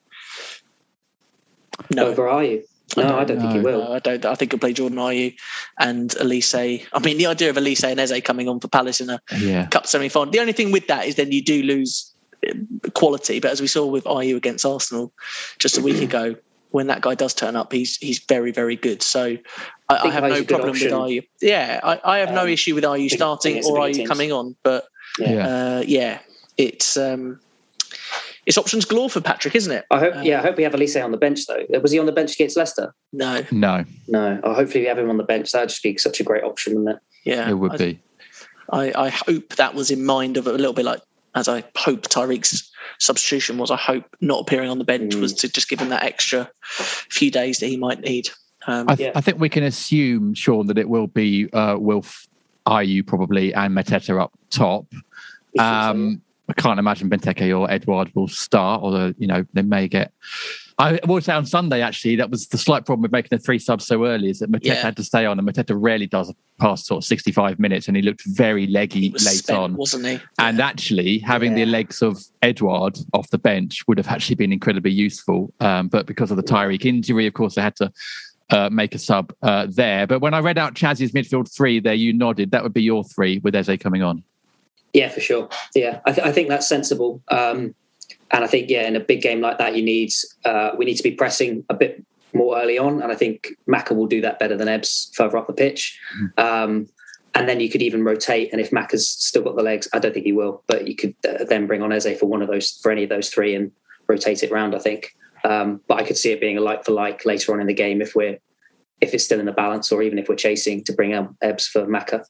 No. Over are you? No, I don't, think he will. No, I don't. I think he'll play Jordan Ayew and Olise. I mean, the idea of Olise and Eze coming on for Palace in a Yeah. cup semi final. The only thing with that is then you do lose uh, quality. But as we saw with Ayew against Arsenal just a week ago, when that guy does turn up, he's he's very very good. So I, I, think have Ayew's no a good problem with option. Ayew. Yeah, I, I have no Um, issue with Ayew think- starting think it's the or big Ayew teams. coming on. But Yeah. uh, yeah, it's um, it's options galore for Patrick, isn't it? I hope. Um, yeah, I hope we have Olise on the bench though. Was he on the bench against Leicester? No. No, No. Oh, hopefully we have him on the bench. That'd just be such a great option, wouldn't it? Yeah, it would I- be. I, I hope that was in mind of a little bit like as I hope Tyrick's substitution was. I hope not appearing on the bench Mm. was to just give him that extra few days that he might need. Um, I, th- I think we can assume, Sean, that it will be uh, Wilf Ayew probably and Mateta up top. Um, I can't imagine Benteke or Edouard will start, although you know they may get. I will say on Sunday actually that was the slight problem with making the three subs so early is that Mateta Yeah. had to stay on, and Mateta rarely does past sort of sixty-five minutes, and he looked very leggy was late spent, on. wasn't he? And actually, having the legs of Edouard off the bench would have actually been incredibly useful. Um, but because of the Tyrick injury, of course, they had to uh, make a sub uh, there. But when I read out Chaz's midfield three there, you nodded. That would be your three with Eze coming on. Yeah, for sure. Yeah, I, th- I think that's sensible. Um, and I think yeah, in a big game like that, you need uh, we need to be pressing a bit more early on, and I think Macca will do that better than Ebbs further up the pitch. Um, and then you could even rotate, and if Macca's still got the legs, I don't think he will, but you could uh, then bring on Eze for one of those for any of those three and rotate it round. I think, um, but I could see it being a like for like later on in the game if we're if it's still in the balance, or even if we're chasing to bring out Ebbs for Macca.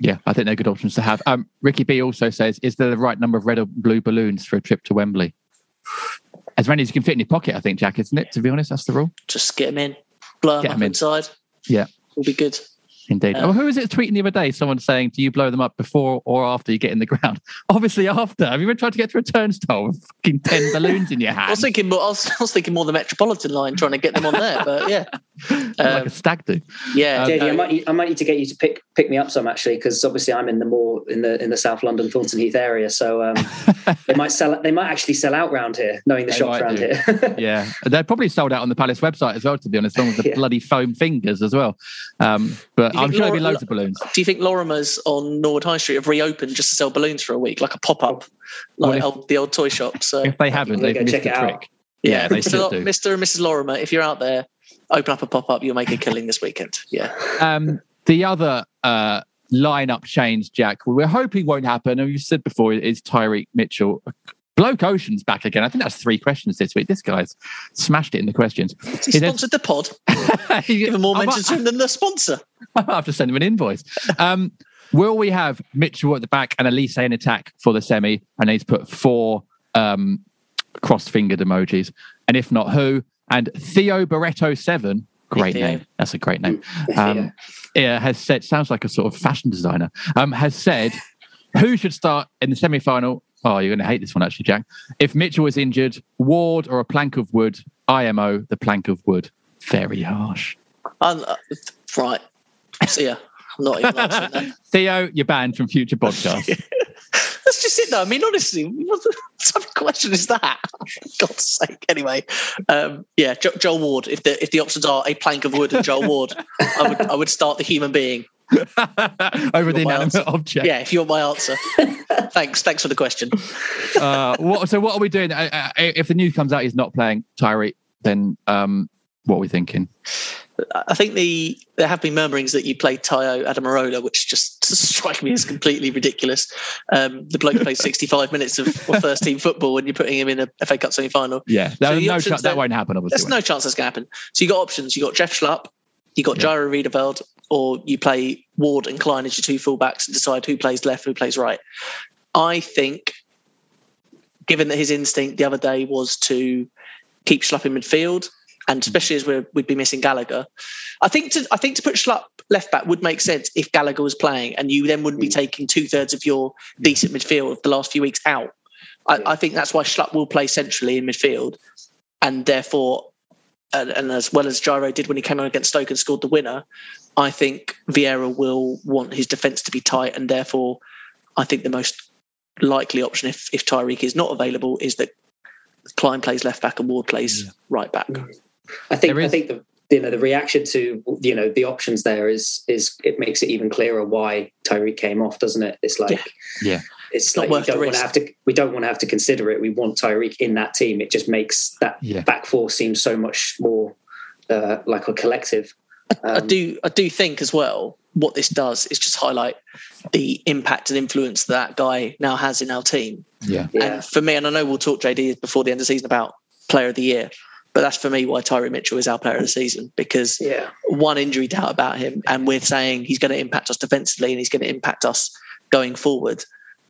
Yeah, I think they're good options to have. Um, Ricky B also says, "Is there the right number of red or blue balloons for a trip to Wembley?" As many as you can fit in your pocket, I think, Jack. Isn't it? To be honest, that's the rule. Just get him in, blow Get him 'em up in. inside. Yeah, We'll be good. Indeed. Uh, oh, who was it tweeting the other day? Someone saying, "Do you blow them up before or after you get in the ground?" Obviously, after. Have you ever tried to get through a turnstile with fucking ten balloons in your hand? I was thinking more. I was, I was thinking more the Metropolitan line, trying to get them on there. But yeah, like um, a stag do. yeah. JD, I might I might need to get you to pick pick me up some actually because obviously I'm in the more in the in the South London Thornton Heath area, so um, they might sell they might actually sell out round here, knowing the They shops might round do. here. yeah, they're probably sold out on the Palace website as well. To be honest, along with the Yeah. bloody foam fingers as well. Um, but Do you I'm think sure there'll be loads of balloons. Do you think Lorimer's on Norwood High Street have reopened just to sell balloons for a week, like a pop up, Well, like if- old, the old toy shop? So If they haven't, they've go missed check the it out. trick. Yeah, they Mr. should Lo- do. Mr. and Mrs. Lorimer, if you're out there, open up a pop up. You'll make a killing this weekend. Yeah. Um, the other uh, lineup change, Jack, we're hoping won't happen. And you said before, is Tyrick Mitchell. Bloke Ocean's back again. I think that's three questions this week. This guy's smashed it in the questions. He He then- sponsored the pod. Even more I mention to him than the sponsor. I might have to send him an invoice. Um, will we have Mitchell at the back and Olise in attack for the semi? And he's put four um, cross fingered emojis. And if not, who? And Theo Barreto seven. Great Theo. name. That's a great name. Um, yeah, has said sounds like a sort of fashion designer. Um, has said who should start in the semi final. Oh, you're going to hate this one actually, Jack. If Mitchell was injured, Ward or a plank of wood. IMO, the plank of wood. Very harsh. Um, uh, right. So yeah, I'm not even answering that. Theo, you're banned from future podcasts. That's just it, though. I mean, honestly, what type of question is that? For God's sake. Anyway, um, yeah, jo- Joel Ward. If the if the options are a plank of wood and Joel Ward, I would I would start the human being. Over the inanimate answer. object. Yeah, if you're my answer. thanks, thanks for the question. Uh, what, so what are we doing? Uh, if the news comes out he's not playing Tyrick, then um, what are we thinking? I think the there have been murmurings that you played Tayo Adaramola, which just strike me as completely ridiculous. Um, the bloke played 65 minutes of first team football, and you're putting him in a FA Cup semi final. Yeah, So no, chance that won't happen. Obviously, There's no chance that's going to happen. So you got options. You got Jeff Schlupp, you got Jairo Riedewald, or you play Ward and Clyne as your two fullbacks and decide who plays left, who plays right. I think, given that his instinct the other day was to keep Schlupp in midfield, and especially as we're, we'd be missing Gallagher, I think to I think to put Schlupp left back would make sense if Gallagher was playing, and you then wouldn't be mm. taking two thirds of your mm. decent midfield of the last few weeks out. I, I think that's why Schlupp will play centrally in midfield, and therefore and, and as well as Jairo did when he came on against Stoke and scored the winner, I think Vieira will want his defence to be tight, and therefore, I think the most likely option if if Tyrick is not available is that Clyne plays left back and Ward plays right back. I think I think the you know the reaction to you know the options there is is it makes it even clearer why Tyrick came off, doesn't it? It's like Yeah. It's Not like we worth the don't want to risk. have to we don't want to have to consider it. We want Tyrick in that team. It just makes that Yeah. back four seem so much more uh, like a collective. I Um, do I do think as well what this does is just highlight the impact and influence that guy now has in our team. Yeah. And for me, and I know we'll talk JD before the end of the season about player of the year, but that's for me why Tyrick Mitchell is our player of the season because yeah. one injury doubt about him, and we're saying he's going to impact us defensively and he's going to impact us going forward.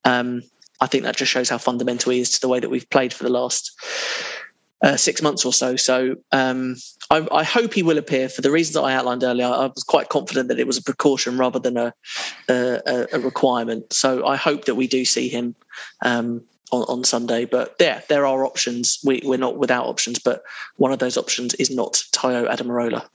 Um, I think that just shows how fundamental he is to the way that we've played for the last uh, six months or so. So um, I, I, hope he will appear for the reasons that I outlined earlier. I was quite confident that it was a precaution rather than a, a, a requirement. So I hope that we do see him um, on, on Sunday. But yeah, there are options. We, we're not without options, but one of those options is not Tayo Adaramola.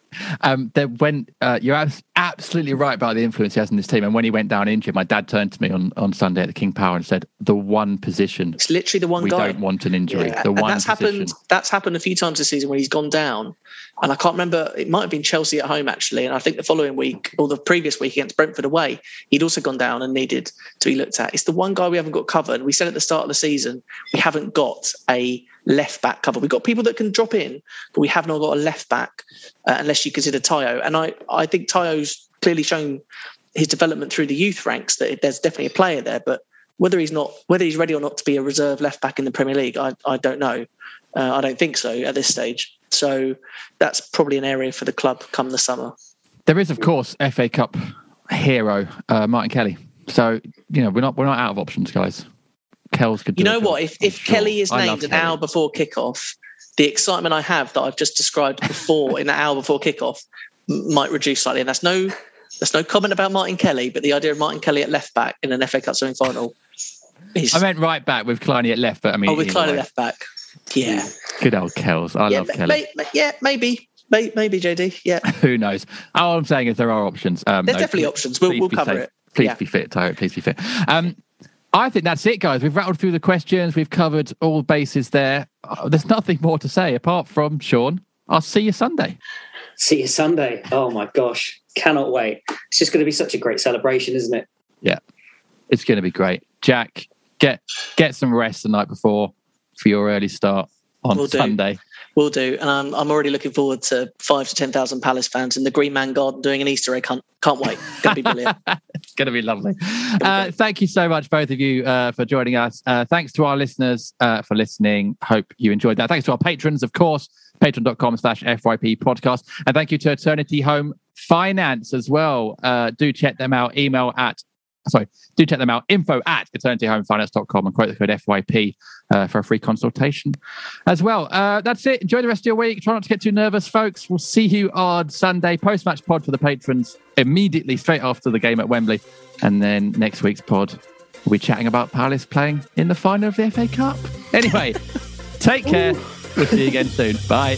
Um, when uh, you're absolutely right about the influence he has in this team, and when he went down injured, my dad turned to me on, on Sunday at the King Power and said, "The one position, it's literally the one we guy. don't want an injury. Yeah. The and one that's position. happened. That's happened a few times this season when he's gone down, and I can't remember. It might have been Chelsea at home actually, and I think the following week or the previous week against Brentford away, he'd also gone down and needed to be looked at. It's the one guy we haven't got covered. We said at the start of the season we haven't got a left back cover. We've got people that can drop in, but we have not got a left back uh, unless you consider Tayo. And I, I think Tayo's clearly shown his development through the youth ranks that there's definitely a player there, but whether he's not whether he's ready or not to be a reserve left back in the Premier League, I, I don't know. Uh, I don't think so at this stage. So that's probably an area for the club come the summer. There is, of course, FA Cup hero uh, Martin Kelly. So you know we're not we're not out of options, guys. Kells could. You know what? If if sure. Kelly is I named an Kelly. hour before kickoff, the excitement I have that I've just described before in the hour before kickoff might reduce slightly. And that's no that's no comment about Martin Kelly, but the idea of Martin Kelly at left back in an FA Cup semi final I meant right back with Kleiny at left, but I mean, oh with Kleiner way. left back. Yeah, Good old Kells. I yeah, love ma- Kelly. may- yeah, maybe, may- maybe JD. Yeah, Who knows? All I'm saying is there are options. Um, there's no, definitely please- options. We'll, we'll cover safe. it. Please Yeah. be fit, Tyro. Please be fit. Um, I think that's it, guys. We've rattled through the questions. We've covered all bases there. Uh, there's nothing more to say apart from Sean. I'll see you Sunday. See you Sunday. Oh my gosh, cannot wait. It's just going to be such a great celebration, isn't it? Yeah, it's going to be great. Jack, get get some rest the night before for your early start on Will do. Sunday. We'll do, and I'm, I'm already looking forward to five to ten thousand Palace fans in the Green Man Garden doing an Easter egg hunt. Can't wait. It's Gonna be brilliant. it's going to be lovely. Uh, thank you so much, both of you, uh, for joining us. Uh, thanks to our listeners uh, for listening. Hope you enjoyed that. Thanks to our patrons, of course, patreon.com slash FYP podcast. And thank you to Eternity Home Finance as well. Uh, do check them out. Email at, sorry, do check them out. Info at eternityhomefinance.com and quote the code FYP uh, for a free consultation as well. Uh, that's it. Enjoy the rest of your week. Try not to get too nervous, folks. We'll see you on Sunday. Post match pod for the patrons immediately straight after the game at Wembley. And then next week's pod, we'll be chatting about Palace playing in the final of the FA Cup. Anyway, take care. We'll see you again soon. Bye.